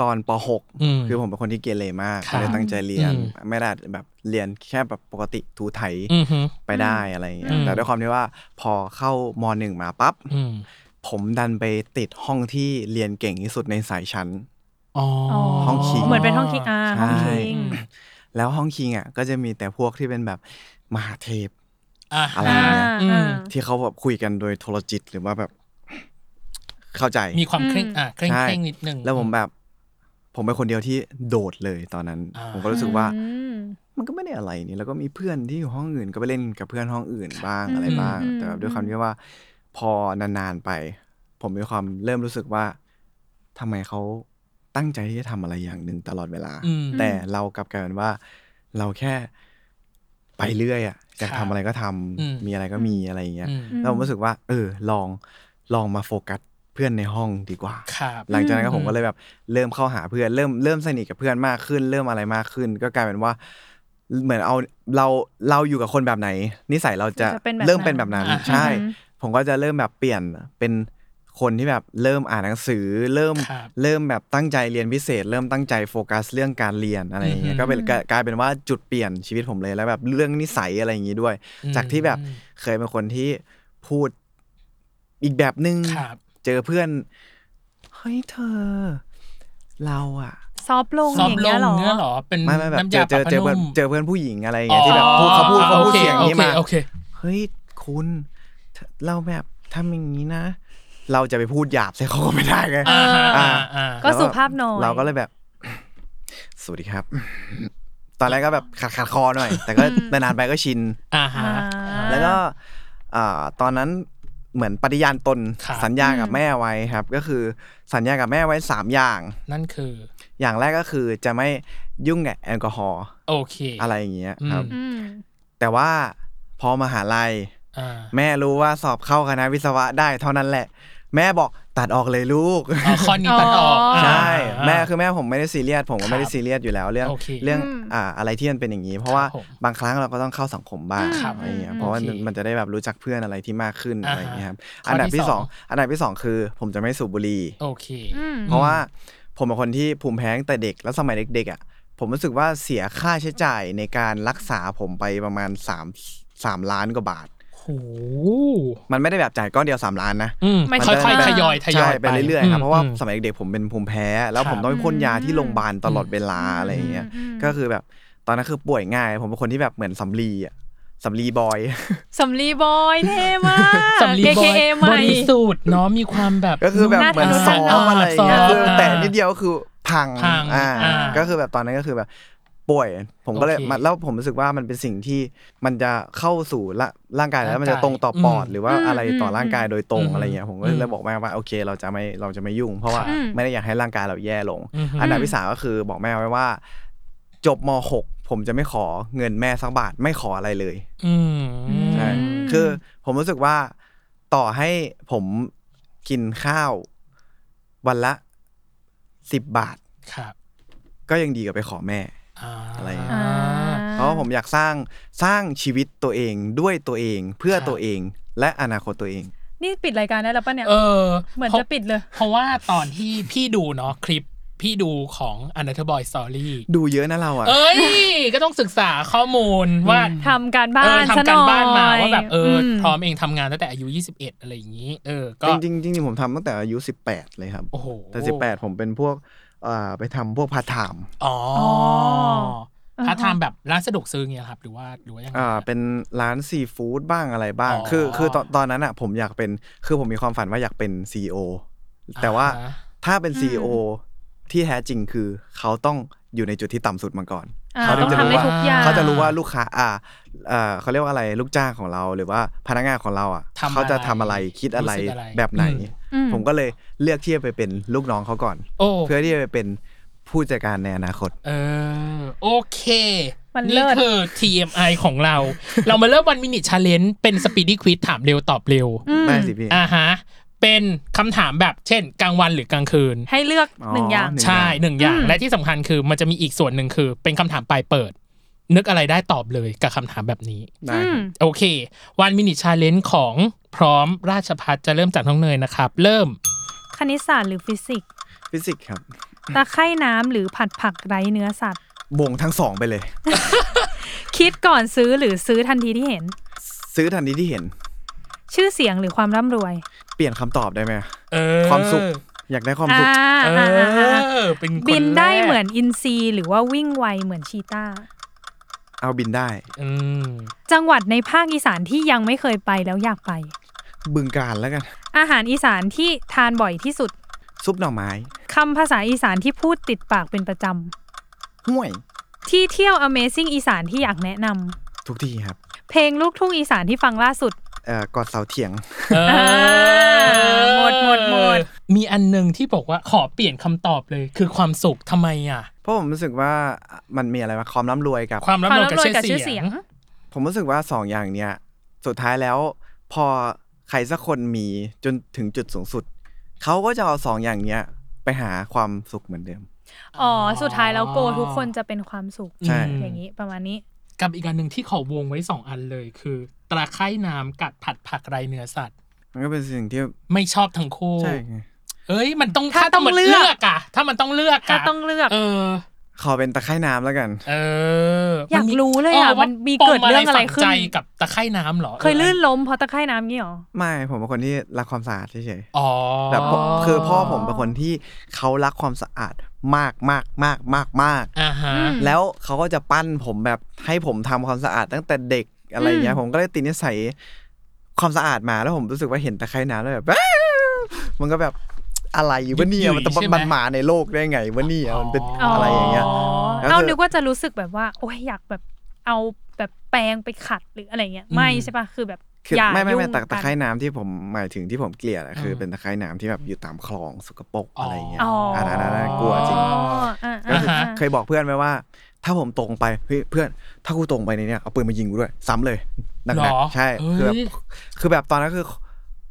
ตอนปหกอืมคือผมเป็นคนที่เกเรมากครับไม่ได้ตั้งใจเรียนอืมไม่ได้แบบเรียนแค่แบบปกติทูไถอือฮึไปได้อะไรอย่างเงี้อืยมแต่ด้วยความที่ว่าพอเข้ามหนึ่งมาปั๊บอืมผมดันไปติดห้องที่เรียนเก่งที่สุดในสายชั้นอ๋อห้องคิงเหมือนเป็นห้องคิงอ่าห้องใช่คิงแล้วห้องคิงอะก็จะมีแต่พวกที่เป็นแบบมหาเทพ อะอะไรอย่างเงี้ยอืม ที่เขาแบบคุยกันโดยโทรจิตหรือว่าแบบ เข้าใจ มีความเคร่งอะเคร่งใช่ เคร่งนิดนึง แล้วผมแบบ ผมเป็นคนเดียวที่โดดเลยตอนนั้น อ่า ผมก็รู้สึกว่า อืม มันก็ไม่ได้อะไรนี่แล้วก็มีเพื่อนที่อยู่ห้องอื่นก็ไปเล่นกับเพื่อนห้องอื่นบ้างอะไรบ้าง อืม แต่แบบด้วยความที่ว่า พอนานๆไป ผมมีความเริ่มรู้สึกว่าทำไมเขาตั้งใจที่จะทำอะไรอย่างหนึ่งตลอดเวลา อืม แต่เรากลับกลายเป็นว่า เราแค่ ไปเรื่อยอะอยากครัทำบอะไรก็ทำอืมมีอะไรก็มีอะไรอย่างเงี้ยอืมแล้วผมรู้สึกว่า เออลองลองมาโฟกัสเพื่อนในห้องดีกว่าครับหลังจากนั้นก็อืมผมก็เลยแบบเริ่มเข้าหาเพื่อน เริ่มเริ่มสนิทกับเพื่อนมากขึ้น เริ่มอะไรมากขึ้น ก็กลายเป็นว่า เหมือนเอาเราเราอยู่กับคนแบบไหน นิสัยเราจะจะเป็นแบบเริ่มเป็นแบบนั้นนั้นใช่อืมผมก็จะเริ่มแบบเปลี่ยนเป็น คนที่แบบเริ่มอ่านหนังสือ เริ่มครับเริ่มแบบตั้งใจเรียนพิเศษ เริ่มตั้งใจโฟกัสเรื่องการเรียนอะไรอย่างเงี้อืยอฮึก็เป็นกลายกลายเป็นว่าจุดเปลี่ยนชีวิตผมเลยแล้วแบบเรื่องนิสัยอะไรอย่างงี้ด้วยอืมจากที่แบบเคยเป็นคนที่พูดอีกแบบนึงครับเจอเพื่อนเฮ้ยเธอ เราอะซอฟต์ลงซออฟย่างต์ลเงี้ยงเหรอเนื้อเหรอเป็นไม่ไม่แบบน้ำเจยาอเจปรัอบผ้าเจอเพื่อนนุ่มเจอเพื่อนผู้หญิงอะไรอย่างเงี้ยที่แบบพูดเขาพูดเขาพูดเสียงนี้มาโอเคเฮ้ยคุณ เราแบบทำอย่างนี้นะ เราจะไปพูดหยาบใส่เขาก็ไม่ได้ไงอ่าฮะอ่าอ่า อ่า ก็สุภาพหน่อย เราก็เลยแบบ สวัสดีครับ ตอนแรกก็แบบขัดขัดคอหน่อย แต่ก็นานๆไปก็ชิน อ่าฮะแล้วก็อ่าตอนนั้นเหมือนปฏิญาณตนครับ สัญญากับแม่ไว้ครับ ก็คือสัญญากับแม่ไว้สามอย่าง นั่นคือ อย่างแรกก็คือจะไม่ยุ่งกับแอลกอฮอล์โอเค อะไรอย่างเงี้ยครับ อืมอืม แต่ว่าพอมหาลัย อ่า แม่รู้ว่าสอบเข้าคณะวิศวะได้เท่านั้นแหละ แม่บอกตัดออกเลยลูก อ๋อข้อนี้ตัดออกอ๋อใช่ อ่า แม่คือแม่ผมไม่ได้ซีเรียสผมก็ไม่ได้ครับซีเรียสอยู่แล้วเรื่องโอเคเรื่องอืมอ่าอะไรที่มันเป็นอย่างนี้ เพราะว่าผมบางครั้งเราก็ต้องเข้าสังคมบ้างครับอะไรอย่างเงี้ยอืม เพราะว่าโอเคมันจะได้แบบรู้จักเพื่อนอะไรที่มากขึ้นอ่าอะไรอย่างเงี้ยครับข้ออันดับที่ที่สสออง งอันดับที่สองคือ ผมจะไม่สูบบุหรี่ โอเค อืม เพราะว่าผมเป็นคนที่ภูมิแพ้ตั้งแต่เด็กแล้วสมัยเด็กๆอะผมรู้สึกว่าเสียค่าใช้จ่ายในการรักษาผมไปประมาณ3 3ล้านกว่าบาท โหมันไม่ได้แบบจ่ายก้อนเดียว3ล้านนะอืมไม่ค่อยมันๆจะทยอยทยอยใช่ไปเรื่อยๆครับเพราะว่าอืมสมัยเด็กๆผมเป็นภูมิแพ้ แล้วครับผมต้องไปพ่นยาที่โรงพยาบาลตลอดเวลาอืมอะไรอย่างเงี้ยอืมก็คือแบบตอนนั้นคือป่วยง่าย ผมเป็นคนที่แบบเหมือนสำลีอะสำลีบอยสำลีบอยเท่มากสำลีบอย AKA ใหบม่ริสุทธิ์เนาะมีความแบบก็คือแบบหน้าเหมือนทะนุซ้อถนอมมอะไรอย่างเงี้ยซ้อมคือแต่อ่านิดเดียวก็คือพังพังอ่าอ่าก็คือแบบตอนนั้นก็คือแบบ ป่วย ผมก็เลยโอเค มาแล้วผมรู้สึกว่ามันเป็นสิ่งที่มันจะเข้าสู่ละร่างกายแล้วมันจะร่างกายตรงต่อปอดอืมหรือว่าอืมอะไรต่ออมร่างกายโดยตรงอืมอะไรเงี้ยผมก็อืมเลยบอกแม่ว่าโอเค เราจะไม่เราจะไม่ยุ่ง เพราะว่าอืม ไม่ได้อยากให้ร่างกายเราแย่ลง อืม อันดับที่สามก็คือบอกแม่ไว้ว่า จบม .6 ผมจะไม่ขอเงินแม่สักบาทไม่ขออะไรเลย อืม ใช่ คือผมรู้สึกว่าต่อให้ผมกินข้าว วันละสิบบาท ครับ ก็ยังดีกว่าไปขอแม่ อ่าอะไรอย่างเงี้ยอ่าเพราะว่าผมอยากสร้างสร้างชีวิตตัวเองด้วยตัวเองเพื่อตัวเองและอนาคตตัวเอง นี่ปิดรายการได้แล้วปะเนี่ยเออเหมือนพราจะปิดเลย เพราะว่าตอนที่พี่ดูเนาะคลิปพี่ดูของ Another Boy Story ดูเยอะนะเราอะ เอ้ย ก็ต้องศึกษาข้อมูลว่าทำการบ้านซะหน่อยเออทำน่กาอรบ้านมาว่าแบบเอออืมพร้อมเองทำงานตั้งแต่อายุ 21 อะไรอย่างนี้ เออ ก็จริงๆจริงๆผมทำตั้งแต่อายุ 18 เลยครับ โอ้โหแต่ 18 ผมเป็นพวกอ่า ไปทำพวก part time อ๋ออ๋อถ้าทำแบบร้านสะดวกซื้อเงี้ยครับ หรือว่าหรือว่ายังไงอ่าเป็นร้านซีฟู้ดบ้างอะไรบ้างอ๋อคือคือตอนตอนนั้นอะผมอยากเป็นคือผมมีความฝันว่าอยากเป็น CEO แต่ว่าอ่าฮะถ้าเป็น CEO ที่แท้จริงคือเขาต้องอยู่ในจุดที่ต่ำสุดมาก่อนอ่า เขาถึต้องจะทำรู้ได้ว่าทุกอย่างเขาจะรู้ว่าลูกค้าอ่าอ่าเขาเรียกว่าอะไรลูกจ้างของเราหรือว่าพนักงานของเราอะทำอะไรเขาจะทำอะไรคิดอะไรรู้สึกอะไรแบบไหนอืมผมก็เลยเลือกที่จะไปเป็นลูกน้องเขาก่อนโอ้เพื่อที่จะไปเป็นผู้จัดการในอนาคต เออโอเคมันเลินี่ศคือ TMI ของเรา เรามาเริ่มวันมินิชาเลนจ์เป็นสปีด y ้ควิ z ถามเร็วตอบเร็วอืมได้สิพี่ อ่าฮะ เป็นคำถามแบบเช่น กลางวันหรือกลางคืน ให้เลือกอ๋อหนึ่งอย่างหนึ่งใช่หนึ่งอย่างอืมและที่สำคัญคือมันจะมีอีกส่วนหนึ่งคือ เป็นคำถามปลายเปิด นึกอะไรได้ตอบเลยกับคำถามแบบนี้ได้คมรับอืมโอเค one minute challenge ของพร้อมราชพัฒจะเริ่มจากน้องเนยนะครับ เริ่ม คณิตศาสตร์หรือฟิสิกส์ฟิสิกส์ครับตะไคร่น้ำหรือผัดผักไร้เนื้อสัตว์บงทั้งสองไปเลย คิดก่อนซื้อหรือซื้อทันทีที่เห็น ซื้อทันทีที่เห็น ชื่อเสียงหรือความร่ำรวย เปลี่ยนคำตอบได้ไหม เออความสุข อยากได้ความอ่าสุข เออ่าอ่าอ่าอเป็นคบินได้แรกเหมือนอินซีหรือว่าวิ่งไวเหมือนชีตาเอาบินได้ อืมจังหวัดในภาคอีสานที่ยังไม่เคยไปแล้วอยากไป บึงการแล้วกัน อาหารอีสานที่ทานบ่อยที่สุดซุปหน่อไม้คำภาษาอีสานที่พูดติดปากเป็นประจห่วยำที่เที่ยว Amazing อีสานที่อยากแนะนทุกที่ครับำเพลงลูกทุ่งอีสานที่ฟังล่าสุด เอ่อกอดเสาเถียงเออหมดหมดหมดมีอันหนึ่งที่บอกว่าขอเปลี่ยนคำตอบเลย คือความสุขทำไมอะ เพราะผมรู้สึกว่ามันมีอะไรมาความร่ำรวยกับ ความร่ำรวยกับความร่ำรวยกับชื่อชื่อเสีเสียยงงผมรู้สึกว่าสองอย่างเนี้ยสุดท้ายแล้วพอใครสักคนมีจนถึงจุดสูงสุด เขาก็จะเอาสองอย่างเนี้ยไปหาความสุขเหมือนเดิม อ๋อ สุดท้ายแล้วโกทุกคนจะเป็นความสุขใช่อย่างนี้ประมาณนี้ กับอีกอันหนึ่งที่ขอวงไว้สองอันเลยคือต ราไคร่น้ำกับผัดผักไรเนื้อสัตว์ มันก็เป็นสิ่งที่ไม่ชอบทั้งคู่ใช่ไงเอ้ยมันต้องถ้าต้องมันเลือกอะถ้ามันต้องเลือกะถ้าต้องเลือก เออ ขอเป็นตะไคร่น้ำแล้วกัน เออ อยากรู้เลยอะว่ามันมีเกิดเรื่องอะไรขึ้นปมฝังใจกับตะไคร่น้ำเหรอ เคยลื่นล้มเพราะตะไคร่น้ำงี้หรอ ไม่ผมเป็นคนที่รักความสะอาดเฉยอ๋อๆแบบผมคือพ่อผมเป็นคนที่เขารักความสะอาดมากมากมากมากมากอ่าฮะอืมแล้วเขาก็จะปั้นผมแบบให้ผมทำความสะอาดตั้งแต่เด็ก อะไรเงี้ยอืมผมก็เลยติดนิสัยความสะอาดมาแล้วผมรู้สึกว่าเห็นตะไคร่น้ำแล้วแบบมันก็แบบอะไรวะเนี่ยมันจะมันมาในโลกได้ไงวะเนี่ยมันเป็นอะไรอย่างเงี้ยก็คือเอานึกว่าจะรู้สึกแบบว่าโอ้ยอยากแบบเอาแบบแปรงไปขัดหรืออะไรเงี้ยไม่ใช่ปะคือแบบคืออย่าไม่ไม่ยุ่งไม่ตะกันตะไคร่น้ำที่ผมหมายถึงที่ผมเกลียดอะคืออืมเป็นตะไคร่น้ำที่แบบอยู่ตามคลองสกปรกอะไรเงี้ยอ๋ออัอันนั้นอันนั้นกลัวจริงอ่าก็คืออ่าเคยบอกเพื่อนไว้ว่า ถ้าผมตรงไปเฮ้ยเพื่อนถ้ากูตรงไปในเนี้ยเอาปืนมายิงกูด้วย ซ้ำเลยหนักหรอๆใช่คือแบบเฮ้ย คือแบบตอนนั้นคือ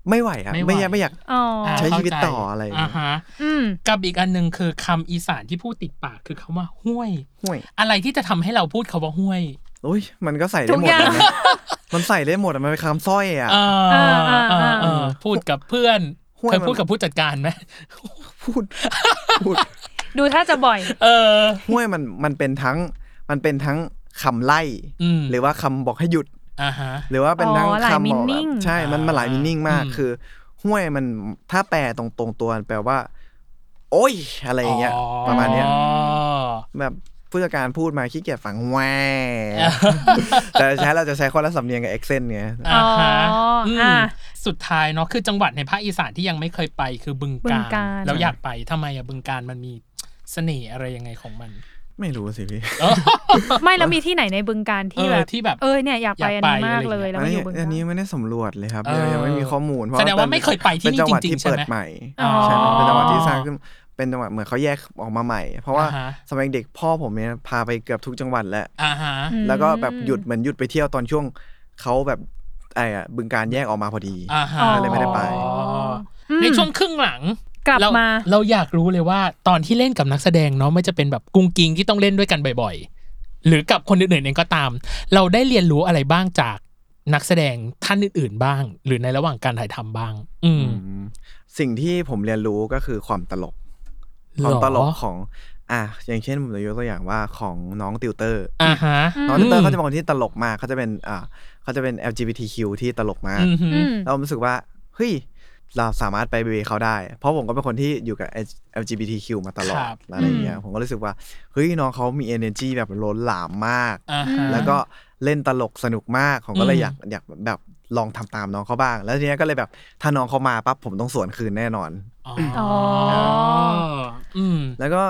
ไม่ไหวอะไม่ไหว ไม่อยากไม่อยาก อ๋ออ่าใช้ชีวิตเข้าใจต่ออะไรอย่างเงี้ยอ่าฮะอืม กับอีกอันหนึ่งคือคำอีสานที่พูดติดปากคือคำว่าห้วย ห่วยอะไรที่จะทำให้เราพูดคาว่าห้วย โอ้ยมันก็ใส่ทุได้กหมดอย่างเลยนะมันใส่ได้หมดอะมันเป็นคำสร้อยอะ เอออ่าอ่าเอออ่าเออพูดกับเพื่อนห้วยเคยมัน พูดกับผู้จัดการไหมพูดพูด ดูถ้าจะบ่อย เออ ห้วยมันมันเป็นทั้งมันเป็นทั้งคำไล่ อืมหรือว่าคำบอกให้หยุด อ่าฮะ หรือว่าเป็นทั้งอ๋อหลายคำบอก meaning แบบใช่ มันมันหลายอ่ามินิ่งมากอืม คือ ห้วยมันถ้าแปลตรงตรงๆตัวมันแปลว่า โอ้ย อะไรอย่างเงี้ย ประมาณเนี้ย อ๋อ แบบผู้จัดการพูดมาขี้เกียจฟังแหวแต่ใช้เราจะใช้คนละสำเนียงกับเอ็กเซนเนี่ยอ่าฮะอ๋ออืมอ่าสุดท้ายเนาะคือจังหวัดในภาคอีสานที่ยังไม่เคยไปคือบึงบึกางกาฬรแล้วอยากไปทำไมอะบึงการมันมี เสน่ห์อะไรยังไงของมัน ไม่รู้สิพี่เออไม่แล้วมีที่ไหนในบึงการที่เออแบบที่แบบเออเนี่ยอยากไปอยาอักนไปนี้มากเลยอะไรอย่างเงี้ยแล้วอันมันอยู่บึงการนี้อันนี้ไม่ได้สำรวจเลยครับเออยังไม่มีข้อมูลเพราะแสดงว่าป็นไม่เคยไปที่นี่เป็นจังหวัดจริงๆที่เปิดใช่ไหมใหม่อ๋อใช่เป็นจังหวัดที่สร้างขึ้นเป็นจังหวัดเหมือนเขาแยกออกมาใหม่ เพราะว่าอ่าฮะสมัยเด็กพ่อผมเนี่ยพาไปเกือบทุกจังหวัดแหละอ่าฮะอืมแล้วก็แบบหยุดเหมือนหยุดไปเที่ยวตอนช่วงเขาแบบไอ้อะบึงการแยกออกมาพอดีอ่าฮะอ๋อก็เลยไม่ได้ไปอืมในช่วงครึ่งหลัง กลับเรมาเราอยากรู้เลยว่าตอนที่เล่นกับนักแสดงเนาะไม่จะเป็นแบบกุ้งกิงที่ต้องเล่นด้วยกันบ่อย ๆ หรือกับคนอื่นๆเองก็ตาม เราได้เรียนรู้อะไรบ้างจากนักแสดงท่านอื่น ๆ บ้าง หรือในระหว่างการถ่ายทำบ้างอืมอืมสิ่งที่ผมเรียนรู้ก็คือความตลกความหรอตลกของ อะอย่างเช่นผมจะยกตัวอย่างว่าของน้องติวเตอร์อ่าฮะน้องติวเตอร์เขาจะเป็นคนที่ตลกมากเขาจะเป็นอ่าเขาจะเป็น LGBTQ ที่ตลกมากอืมฮึอืมเรารู้สึกว่าเฮ้ย เราสามารถไปเบรเขาได้ เพราะผมก็เป็นคนที่อยู่กับ LGBTQ มาตลอดอะไรอย่างเงี้ยผมก็รู้สึกว่าเฮ้ยน้องเขามี energy แบบล้นหลามมาก อ่าฮะ แล้วก็เล่นตลกสนุกมากผมก็เลยอืม อยากอยากแบบลองทำตามน้องเขาบ้าง แล้วทีเนี้ยก็เลยแบบถ้าน้องเขามาปั๊บผมต้องสวนคืนแน่นอน อ๋ออ๋อ อืม แล้วก็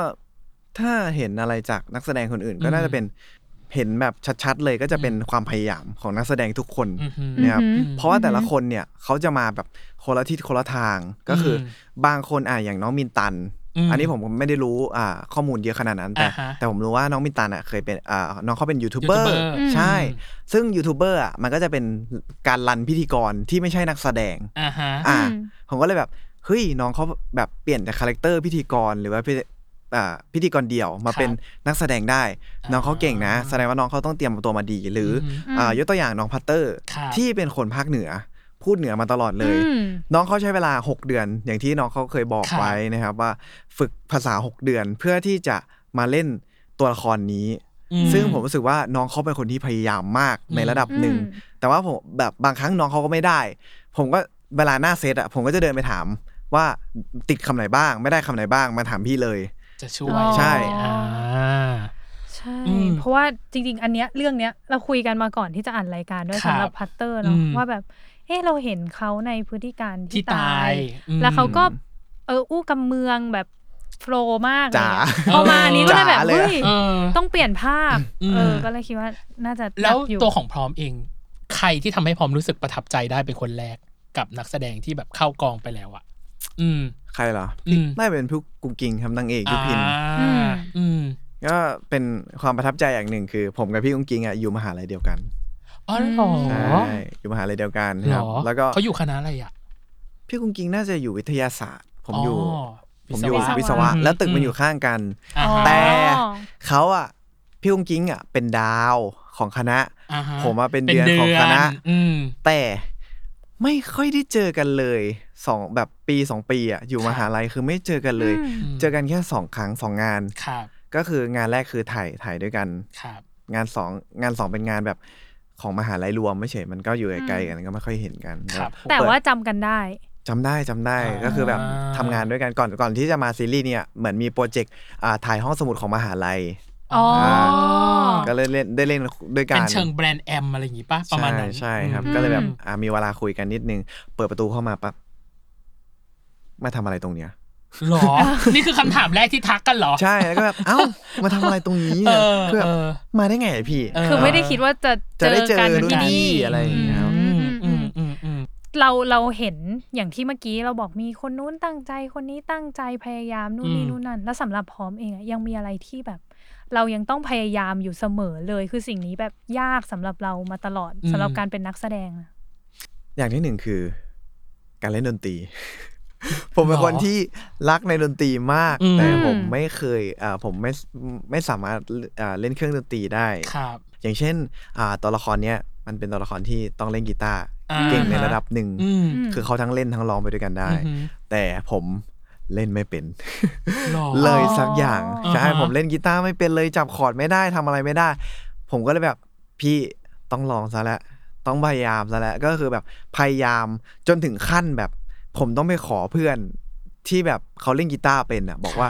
ถ้าเห็นอะไรจากนักแสดงคนอื่นก็อืมน่าจะเป็น เห็นแบบชัดๆ เลยก็จะเป็นความพยายามของนักแสดงทุกคนอือฮึนะครับอือฮึเพราะว่าแต่ละคนเนี่ยเขาจะมาแบบคนละทิศคนละทางก็คืออืมบางคนอะอย่างน้องมินตันอืมอันนี้ผมไม่ได้รู้อ่าข้อมูลเยอะขนาดนั้น แต่อ่าฮะแต่ผมรู้ว่าน้องมินตันอะเคยเป็นอ่าน้องเขาเป็น YouTuber YouTuber ใช่อืมซึ่งยูทูบเบอร์อะมันก็จะเป็นการ run พิธีกรที่ไม่ใช่นักแสดงอ่าฮะอ่าอืมผมก็เลยแบบเฮ้ยน้องเขาแบบเปลี่ยนจาก character พิธีกรหรือว่า พิอ่าพิธีกรเดี่ยวมาครับเป็นนักแสดงได้อ่าน้องเขาเก่งนะ แสดงว่าน้องเขาต้องเตรียมตัวมาดี หรืออืมอ่ายกตัวอย่างน้องพัตเตอร์ครับที่เป็นคนภาคเหนือ พูดเหนือมาตลอดเลยอืมน้องเขาใช้เวลา 6 เดือน อย่างที่น้องเขาเคยบอกครับไว้นะครับว่าฝึกภาษา 6 เดือนเพื่อที่จะมาเล่นตัวละครนี้อืมซึ่งผมรู้สึกว่าน้องเขาเป็นคนที่พยายามมากในระดับหนึ่งอืมแต่ว่าผมแบบบางครั้งน้องเขาก็ไม่ได้ ผมก็เวลาหน้าเซตอะผมก็จะเดินไปถามว่าติดคำไหนบ้าง ไม่ได้คำไหนบ้างมาถามพี่เลย จะช่วยใช่อ่าใช่อืมเพราะว่าจริง ๆ อันเนี้ยเรื่องเนี้ยเราคุยกันมาก่อนที่จะอ่านรายการด้วยครับสำหรับพัตเตอร์เนาะอืมว่าแบบเออเราเห็นเขาในพฤติการที่ที่ตายอืมแล้วเขาก็เอออู้กำเมืองแบบโฟลว์มากอะไรจ๋าเงี้ยพอมาอันนี้ก็เลยแบบจ๋าเลยอะเฮ้ยเออต้องเปลี่ยนภาพอืมเออก็เลยคิดว่าน่าจะแล้วหนักอยู่ตัวของพร้อมเอง ใครที่ทำให้พร้อมรู้สึกประทับใจได้เป็นคนแรกกับนักแสดงที่แบบเข้ากองไปแล้วอะอืม ใครเหรออืมน่าจะเป็นพี่กุงกิงครับนางเอกยุพินอ่าอืมก็เป็นความประทับใจอย่างหนึ่งคือ ผมกับพี่กุงกิงอะอยู่มหาลัยเดียวกันอ๋อเหรอใช่อยู่มหาลัยเดียวกันเหครรับ อแล้วก็เขาอยู่คณะอะไรอะพี่กุงกิงน่าจะอยู่วิทยาศาสตร์ ผมอยู่ผมอยู่วิศวะวิศวะอืมแล้วตึกมันอยู่ข้างกัน อ่าฮะแต่ เขาอะพี่กุงกิงอะเป็นดาวของคณะ อ่าฮะผมมาเป็นเดือนของคณะ อืมแต่ ไม่ค่อยได้เจอกันเลยสองแบบปีสองปีอะอยู่ครับมหาลัยคือไม่เจอกันเลยอืมเจอกันแค่สองครั้งสองงานครับก็คืองานแรกคือถ่ายถ่ายด้วยกันครับ งานสองงานสองเป็นงานแบบของมหาลัยรวมไม่ใช่มันก็อยู่ไกลๆกันก็ไม่ค่อยเห็นกันครับแต่เปิดว่าจำกันได้จำได้จำได้อ่าก็คือแบบทำงานด้วยกันก่อนก่อนที่จะมาซีรีส์เนี่ยเหมือนมีโปรเจกต์อ่าถ่ายห้องสมุดของมหาลัย อ๋ออก็เลยเล่นได้เล่นด้วยกัเป็นนเชิงแบรนด์แอมอะไรอย่างงี้ป่ะประมาณนั้นใช่ใช่ครับ อืม ก็เลยแบบอ่ามีเวลาคุยกันนิดนึง เปิดประตูเข้ามาปั๊บมาทำอะไรตรงเนี้ย หรอ นี่คือคำถามแรกที่ทักกันเหรอ ใช่แล้วก็แบบเอ้ามาทำอะไรตรงนี้เออะอคือแบบเออ มาได้ไงอะพี่ เออ คือไม่ได้คิดว่าจะจะได้เจอกันรุ่นที่นี่พี่อะไรอย่างเงี้ยครับ อืมอืมอืมอืมเราเราเห็นอย่างที่เมื่อกี้เราบอกมีคนนู้นตั้งใจคนนี้ตั้งใจพยายามนู่นนี่อืมนู่นนั่น แล้วสำหรับพร้อมเองอะยังมีอะไรที่แบบ เรายังต้องพยายามอยู่เสมอเลย คือสิ่งนี้แบบยากสำหรับเรามาตลอดสำหรับการเป็นนักแสดงอะอย่างที่หนึ่งคือ การเล่นดนตรี ผมเป็นหรอคนที่รักในดนตรีมากอืมแต่ผมไม่เคยอ่าผมไม่ไม่สามารถอ่าเล่นเครื่องดนตรีได้ครับ อย่างเช่นอ่าตัวละครเนี้ยมันเป็นตัวละครที่ต้องเล่นกีตาร์อ่าเก่งในระดับหนึ่งอืมคือเขาทั้งเล่นทั้งร้องไปด้วยกันได้อือหือแต่ผม เล่นไม่เป็นหรอเลยสักอย่างอ๋อใช่อ่าฮะผมเล่นกีตาร์ไม่เป็นเลยจับคอร์ดไม่ได้ทำอะไรไม่ได้ ผมก็เลยแบบพี่ต้องลองซะแล้วต้องพยายามซะแล้วก็คือแบบพยายามจนถึงขั้นแบบ ผมต้องไปขอเพื่อนที่แบบเขาเล่นกีตาร์เป็นอะ บอกว่า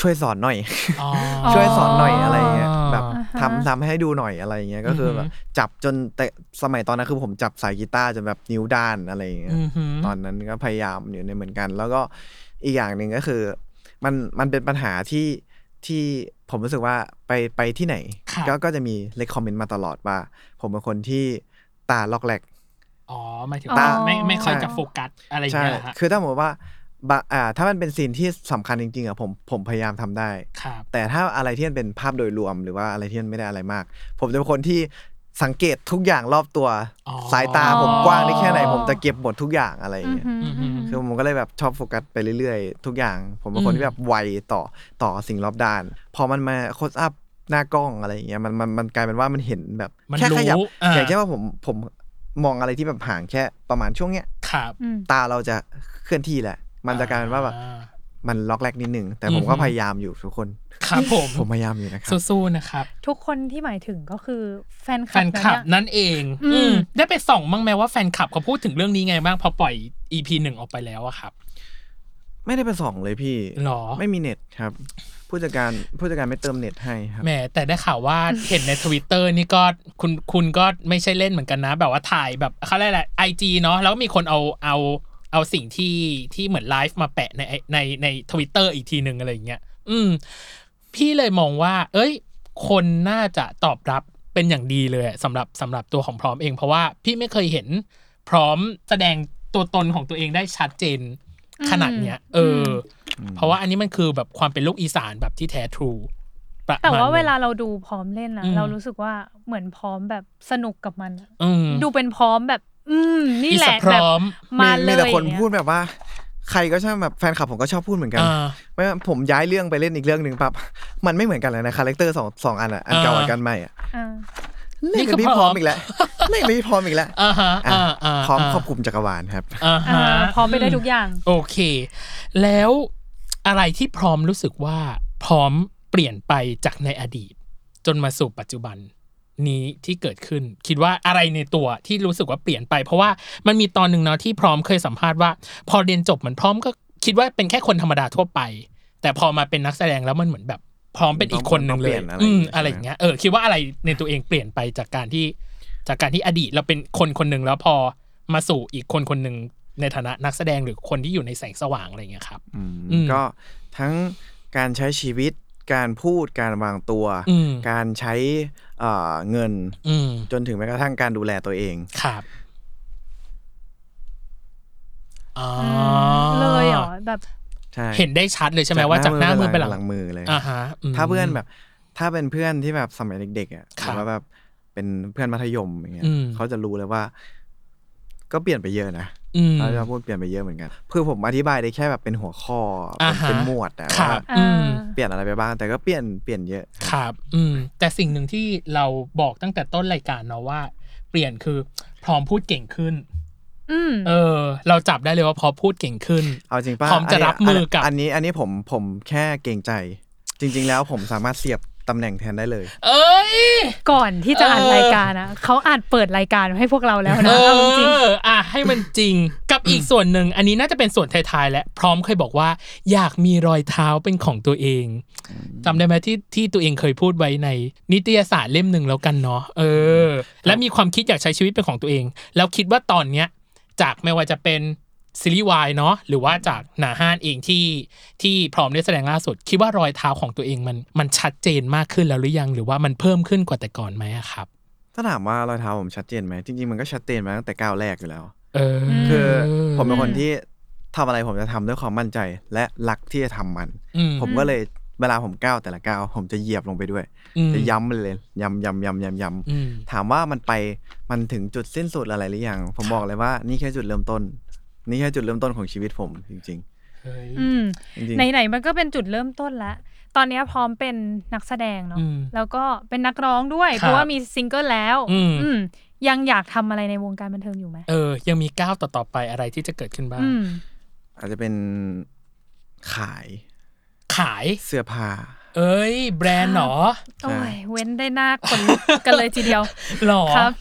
ช่วยสอนหน่อยอ๋อช่วยสอนหน่อยอะไรเงี้ยแบบอ่าฮะทำทำให้ดูหน่อยอะไรเงี้ยก็คือแบบอือฮึจับจนแต่สมัยตอนนั้นคือผมจับสายกีตาร์จนแบบนิ้วด้านอะไรเงี้ยอือหือตอนนั้นก็พยายามอยู่ในเหมือนกัน แล้วก็ อีกอย่างหนึ่งก็คือ มันมันเป็นปัญหาที่ที่ผมรู้สึกว่าไปไปที่ไหนครับก็ก็จะมีเลคคอมเมนต์มาตลอดว่า ผมเป็นคนที่ตาล็อกแหลกอ๋อหมายถึงตาว่าไม่ไม่ค่อยใช่จะโฟกัสอะไรอย่างใช่เงี้ยเหรอฮะคือถ้าผมว่าบะอ่าถ้ามันเป็นซีนที่สำคัญจริงๆอะผมผมพยายามทำได้ครับแต่ถ้าอะไรที่มันเป็นภาพโดยรวมหรือว่าอะไรที่มันไม่ได้อะไรมาก ผมจะเป็นคนที่ สังเกตทุกอย่างรอบตัว อ๋อ สายตาผมกว้างได้แค่ไหน ผมจะเก็บหมดทุกอย่างอะไรอย่างเงี้ยอืมอืม คือผมก็เลยแบบชอบโฟกัสไปเรื่อยๆ ทุกอย่าง ผมเป็นคนที่แบบไวต่อต่อสิ่งรอบด้าน พอมันมาโคสอัพหน้ากล้องอะไรอย่างเงี้ยมันมันมันกลายเป็นว่ามันเห็นแบบมันแค่ขยับรู้อ่า อย่างเช่นว่าผมผมมองอะไรที่แบบห่างแค่ประมาณช่วงเนี้ย ครับอืมตาเราจะเคลื่อนที่แหละ มันจะกลายเป็นว่าแบบอ่ มันล็อกแรกนิดนึงแต่ผมอือฮึก็พยายามอยู่ทุกคนครับผมผมพยายามอยู่นะครับสู้ๆนะครับ ทุกคนที่หมายถึงก็คือแฟนคแฟลับนคลับนะเนี่ยนั่นเองอืมอืมได้ไปส่องบ้างไหมว่าแฟนคลับเขาพูดถึงเรื่องนี้ไงบ้างพอปล่อย EP หนึ่งออกไปแล้วอะครับ ไม่ได้ไปส่องเลยพี่หรอไม่มีเน็ตครับ ผู้จัดการผู้จัดการไม่เติมเน็ตให้ครับแหมแต่ได้ข่าวว่าเห็นในทวิตเตอร์นี่ก็คุณคุณก็ไม่ใช่เล่นเหมือนกันนะ แบบว่าถ่ายแบบเขาเรียกอะไร IG เนาะแล้วก็มีคนเอาเอา เอาสิ่งที่ที่เหมือนไลฟ์มาแปะในในในทวิตเตอร์อีกทีหนึ่งอะไรอย่างเงี้ยอืม พี่เลยมองว่า เอ้ย คนน่าจะตอบรับเป็นอย่างดีเลยสำหรับสำหรับตัวของพร้อมเอง เพราะว่าพี่ไม่เคยเห็นพร้อมแสดงตัวตนของตัวเองได้ชัดเจนขนาดเนี้ย เอออเพราะว่าอันนี้มันคือแบบความเป็นลูกอีสานแบบที่แท้ true ประมาณแต่ว่าเวลาหนึ่งเราดูพร้อมเล่นนะอืมเรารู้สึกว่าเหมือนพร้อมแบบสนุกกับมันอะอืมดูเป็นพร้อมแบบ อืม นี่แหละอีสานแบบพร้อมมาเลยแต่คนอย่างเงี้ยพูดแบบว่า ใครก็ช่างแบบแฟนคลับผมก็ชอบพูดเหมือนกันอ่าไม่ว่าผมย้ายเรื่องไปเล่นอีกเรื่องหนึ่งปั๊บมันไม่เหมือนกันเลยนะ character สองสองอันอะอันเก่าอ่าอันกันใหม่อะอ่าเล่นกับพี่พร้อมอีกแล้วเล่นกับพี่พร้อมอีกแล้วอ่าฮะอะอ่าอ่าพร้อมาครอบคลุมจักรวาลครับอ่าอ่าฮะพร้อมไปได้ทุกอย่าง โอเค แล้วอะไรที่พร้อมรู้สึกว่าพร้อมเปลี่ยนไปจากในอดีต จนมาสู่ปัจจุบัน นี้ที่เกิดขึ้น คิดว่าอะไรในตัวที่รู้สึกว่าเปลี่ยนไป เพราะว่ามันมีตอนหนึ่งเนาะที่พร้อมเคยสัมภาษณ์ว่า พอเรียนจบเหมือนพร้อมก็คิดว่าเป็นแค่คนธรรมดาทั่วไป แต่พอมาเป็นนักแสดงแล้วมันเหมือนแบบพร้อมเป็นอีกคนหนึ่งเลยต้องเปลี่ยนอะไรอืมใช่ไหมอะไรอย่างเงี้ยเออคิดว่าอะไรในตัวเองเปลี่ยนไปจากการที่จากการที่อดีตเราเป็นคนคนหนึ่งแล้วพอมาสู่อีกคนคนหนึ่งในฐานะนักแสดงหรือคนที่อยู่ในแสงสว่างอะไรอย่างเงี้ยครับอืมอืมก็ทั้งการใช้ชีวิต การพูดการวางตัว อืม การใช้เอ่อเงินอืมจนถึงแม้กระทั่งการดูแลตัวเอง ครับอ๋อเลยเหรอแบบ ใช่เห็นได้ชัดเลยใช่ไหมว่าจากหน้ามือไปหลังหลังมือเลย อ่าฮะม ถ้าเพื่อนแบบ ถ้าเป็นเพื่อนที่แบบสมัยเด็กๆอะหครัรืบอว่าแบบเป็นเพื่อนมัธยมอย่างเงี้ยอืม เขาจะรู้เลยว่า ก็เปลี่ยนไปเยอะนะ อืมเขาจะพูดเปลี่ยนไปเยอะเหมือนกันเพื่อผมอธิบายได้แค่แบบเป็นหัวข้อออ่าฮะ เป็นหมวดอะครัว่าบอืม เปลี่ยนอะไรไปบ้างแต่ก็เปลี่ยนเปลี่ยนเยอะ ครับ อืม แต่สิ่งหนึ่งที่เราบอกตั้งแต่ต้นรายการเนาะว่า เปลี่ยนคือพร้อมพูดเก่งขึ้น อืม เออ เราจับได้เลยว่าพอพูดเก่งขึ้น เอาจริงป่ะพร้อมจะรับมือกับ อันนี้อันนี้ผมผมแค่เกรงใจ จริง ๆ แล้วผมสามารถเสียบ ตำแหน่งแทนได้เลย เอ้ย ก่อนที่จะอ่านเออรายการอะเขาอ่านเปิดรายการให้พวกเราแล้วเอนะเอาจริงออะให้มันจริงกับอีกส่วนหนึ่ง อันนี้น่าจะเป็นส่วนท้ายๆและพร้อมเคยบอกว่า อยากมีรอยเท้าเป็นของตัวเองจำได้ไหมที่ที่ตัวเองเคยพูดไว้ใน นิตยสารเล่มหนึ่งแล้วกันเนาะเออ และมีความคิดอยากใช้ชีวิตเป็นของตัวเอง แล้วคิดว่าตอนเนี้ยจากไม่ว่าจะเป็น ซีรีส์วายเนาะหรือว่าจากหนาห้านเองที่ที่พร้อมได้แสดงล่าสุด คิดว่ารอยเท้าของตัวเองมันมันชัดเจนมากขึ้นแล้วหรือยัง หรือว่ามันเพิ่มขึ้นกว่าแต่ก่อนไหมอะครับ ถ้าถามว่ารอยเท้าผมชัดเจนไหมจริงๆมันก็ชัดเจนมาตั้งแต่ก้าวแรกอยู่แล้วเออคือผมเป็นคนที่ทำอะไรผมจะทำด้วยความมั่นใจ และรักที่จะทำมันอืมผมก็เลยเวลาผมก้าวแต่ละก้าวผมจะเหยียบลงไปด้วยอืมจะย้ำมันเลยย้ำย้ำย้ำย้ำย้อืมำถามว่ามันไปมันถึงจุดสิ้นสุดอะไรหรือยังผมบอกเลยว่านี่แค่จุดเริ่มต้น นี่แค่จุดเริ่มต้นของชีวิตผมจริงเฮ้ยๆอืมๆจริงไหนๆมันก็เป็นจุดเริ่มต้นแล้วตอนเนี้ยพร้อมเป็นนักแสดงเนาะอืมแล้วก็เป็นนักร้องด้วยครับเพราะว่ามีซิงเกิลแล้ว อืมอืมยังอยากทำอะไรในวงการบันเทิงอยู่ไหมเออ ยังมีก้าวต่อๆไปอะไรที่จะเกิดขึ้นบ้างอืมๆอาจจะเป็นขาย ขายเสื้อผ้าเอ้ย แบรนด์เหรอโอ้ยเว้นได้หน้าคนลุกกันเลยทีเดียวหรอครับ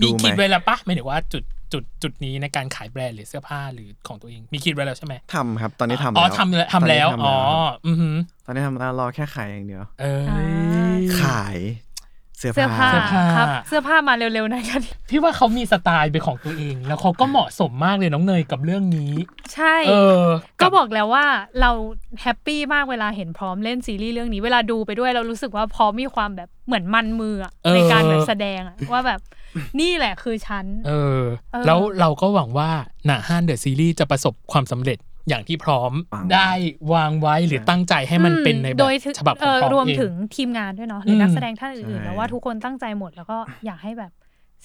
มีดูไหมคิดไว้แล้วปะหมายถึงว่าจุด จุดจุดนี้ในการขายแบรนด์หรือเสื้อผ้าหรือของตัวเองมีคิดไว้แล้วใช่ไหมทำครับ ตอนนี้ทำอ๋อแล้วทำแล้วทำแล้วตนนี้อ๋อครับอือหือตอนนี้ทำแล้วรอแค่ขายอย่างเดียวเอ้ยอ่าขาย เสื้อเสื้อผ้าผ้าเสื้อผ้า ครับ เสื้อผ้ามาเร็วๆหนะครับพี่ว่าเขามีสไตล์เป็นของตัวเอง แล้วเขาก็เหมาะสมมากเลยน้องเนยกับเรื่องนี้ ใช่ เออก็บบอกแล้วว่าเราแฮปปี้มากเวลาเห็นพร้อมเล่นซีรีส์เรื่องนี้เวลาดูไปด้วยเรารู้สึกว่าพร้อมมีความแบบเหมือนมันมืออะเออในการแบบแสดงอะว่าแบบนี่แหละคือฉัน เออ เออ แล้วเราก็หวังว่าหนาห้านเดอะซีรีส์จะประสบความสำเร็จ อย่างที่พร้อมวางได้วางไว้หรือตั้งใจให้มันเป็นในแบโดบยถึงฉบับขเอองอพร้อมรวมเองถึงทีมงานด้วยเนาะหรืออมนักแสดงท่านอื่นๆใช่แล้วว่าทุกคนตั้งใจหมดแล้วก็อยากให้แบบ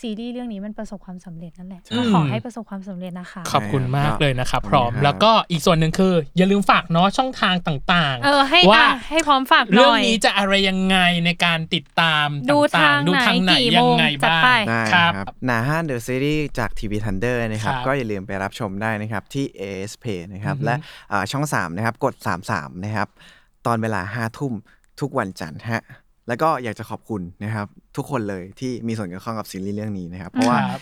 ซีรีส์เรื่องนี้มันประสบความสำเร็จนั่นแหละใช่ก็ขอให้ประสบความสำเร็จนะคะ ขอบคุณมากเลยนะครับขอบคุณพร้อมครับแล้วก็อีกส่วนหนึ่งคือ อย่าลืมฝากเนาะช่องทางต่างเออให้ว่าอะให้พร้อมฝากหเรื่องน่อยนี้จะอะไรยังไงในการติดตามดูต่ทางๆดูทางไหนไหนกี่ยัโมงงไงจัดบ้างไปได้ครับครับหนาห้านเดอะซีรีส์จากทีวีทันเดอร์นะครับครับก็อย่าลืมไปรับชมได้นะครับที่ AS Play นะครับอือฮึและอ่าช่อง 3 นะครับกด 33 นะครับ ตอนเวลา5ทุ่มทุกวันจันทร์ฮะ แล้วก็อยากจะขอบคุณนะครับ ทุกคนเลยที่มีส่วนเกี่ยวข้องกับซีรีส์เรื่องนี้นะครับ เพราะว่าครับ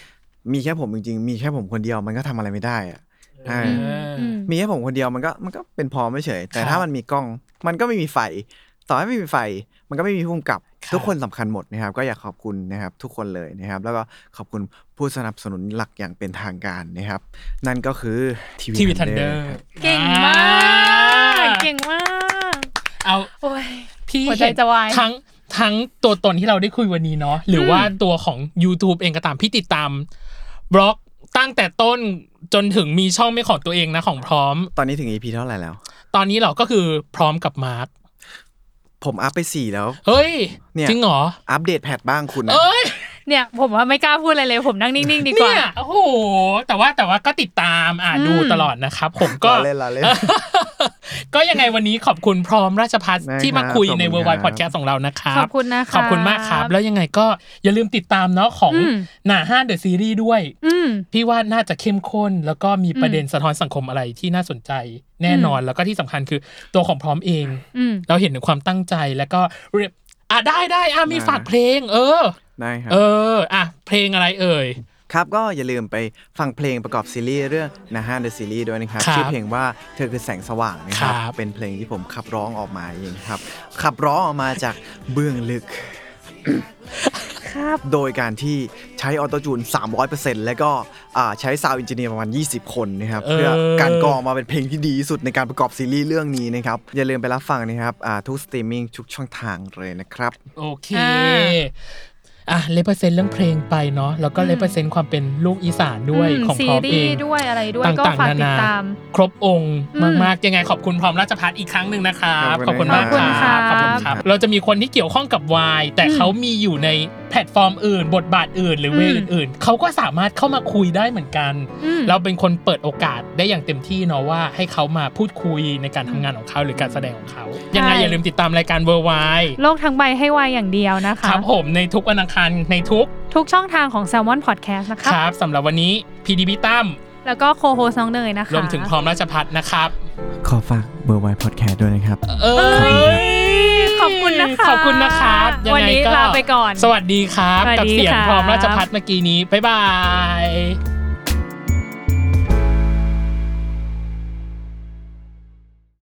มีแค่ผมจริงๆ มีแค่ผมคนเดียวมันก็ทำอะไรไม่ได้อะใช่เอออืมมีแค่ผมคนเดียวมันก็มันก็เป็นพอไม่เฉย แต่ครับถ้ามันมีกล้องมันก็ไม่มีไฟ ต่อให้ไม่มีไฟ มันก็ไม่มีพุ่มกับครับทุกคนสำคัญหมดนะครับ ก็อยากขอบคุณนะครับ ทุกคนเลยนะครับ แล้วก็ขอบคุณผู้สนับสนุนหลักอย่างเป็นทางการนะครับ นั่นก็คือทีทีวีวีทัทันนเดเดออร์ร์เก่งมาก เก่งมาก เอาโอ้ยพี่หัวใจเห็นจะวายทั้ง ทั้งตัวตนที่เราได้คุยวันนี้เนาะหรือว่าตัวของ YouTube เองก็ตามพี่ติดตาม บล็อกตั้งแต่ต้นจนถึงมีช่องไม่ของตัวเองนะของพร้อม ตอนนี้ถึง EP เท่าไหร่แล้ว ตอนนี้เราก็คือพร้อมกับมาร์คผมอัพไปสี่แล้ว เฮ้ยเนี่ยจริงเหรอ อัปเดตแพทบ้างคุณนะเอ้ย เนี่ยผมว่าไม่กล้าพูดอะไรเลย ผมนั่งนิ่งๆดีกว่า เนี่ยโอ้โหแต่ว่าแต่ว่าก็ติดตามอ่าอืมดูตลอดนะครับ ผมก็ ล้อเล่นล้อเล่น ก็ยังไงวันนี้ขอบคุณพร้อมราชพัฒน์ได้ที่มาคุยครับในขอบเวคุอณร์ไวครับพอดแคสต์ของเรานะครับ ขอบคุณนะคะ ขอบคุณมากครับ แล้วยังไงก็อย่าลืมติดตามเนาะของอืม หน้าห้านเดอะซีรีส์ด้วย อืม พี่ว่าน่าจะเข้มข้น แล้วก็มีประเด็นสะท้อนสังคมอะไรที่น่าสนใจแน่นอนแล้วก็ที่สำคัญคือตัวของพร้อมเอง อืม เราเห็นถึงความตั้งใจแล้วก็เรียบอะได้ได้อะมีฝากเพลง เออ ได้ครับ เออ อะ เพลงอะไรเอ่ย ครับก็อย่าลืมไปฟังเพลงประกอบซีรีส์เรื่องหน้าฮ่านเดอะซีรีส์ด้วยนะครับ ครับชื่อเพลงว่าเธอคือแสงสว่างนะครับ ครับ เป็นเพลงที่ผมขับร้องออกมาเองครับ ขับร้องออกมาจากเบื้องลึก ครับ โดยการที่ใช้ auto-tune 300%แล้วก็อ่าใช้ sound engineer ประมาณ 20 คนนะครับ เออ เพื่อการกรองมาเป็นเพลงที่ดีที่สุดในการประกอบซีรีส์เรื่องนี้นะครับ อย่าลืมไปรับฟังนะครับอ่าทุกสตรีมมิ่งทุกช่องทางเลยนะครับ โอเค อ่า อะเลเปอร์เซ็นต์เรื่องเพลงไปเนาะแล้วก็เลเปอร์เซ็นต์ความเป็นลูกอีสานด้วยมของซีพร้อมรีเองส์ด้วยอะไรด้วยก็ต่างฝากๆนาติดนาตามครบองค์อืมมากๆ ยังไงขอบคุณพร้อมราชพัฒน์อีกครั้งหนึ่งนะครับขอบคุณมากขอบคุณครับครับขอบคุณครับ เราจะมีคนที่เกี่ยวข้องกับวายแต่อืมเขามีอยู่ในแพลตฟอร์มอื่น บทบาทอื่น หรือเวอืมอื่นๆเขาก็สามารถเข้ามาคุยได้เหมือนกันอืมเราเป็นคนเปิดโอกาสได้อย่างเต็มที่เนาะว่าให้เขามาพูดคุยในการทำงานของเขาหรือการแสดงของเขา ยังไงอย่าลืมติดตามรายการเวอร์ไวโลกทั้งใบให้วายอย่างเดียวนะคะครับผมในทุกวันอังคารในทุก ทุกช่องทางของ Salmon Podcast นะคครับรับสำหรับวันนี้พีดีพีตั้มแล้วก็โคโฮสน้องเนยนะคะรวมถึงพร้อมราชพัฒน์นะครับ ขอฝากเบอร์ไวพอดแคสต์ด้วยนะครับ เอ้เอ้ยย ขอบคุณนะคะขอบคุณนะครับยังวันไงนี้ก็ลาไปก่อน สวัสดีครับ สวัสกับดีเสียงครับพร้อมราชพัฒน์เมื่อกี้นี้ บ๊ายบาย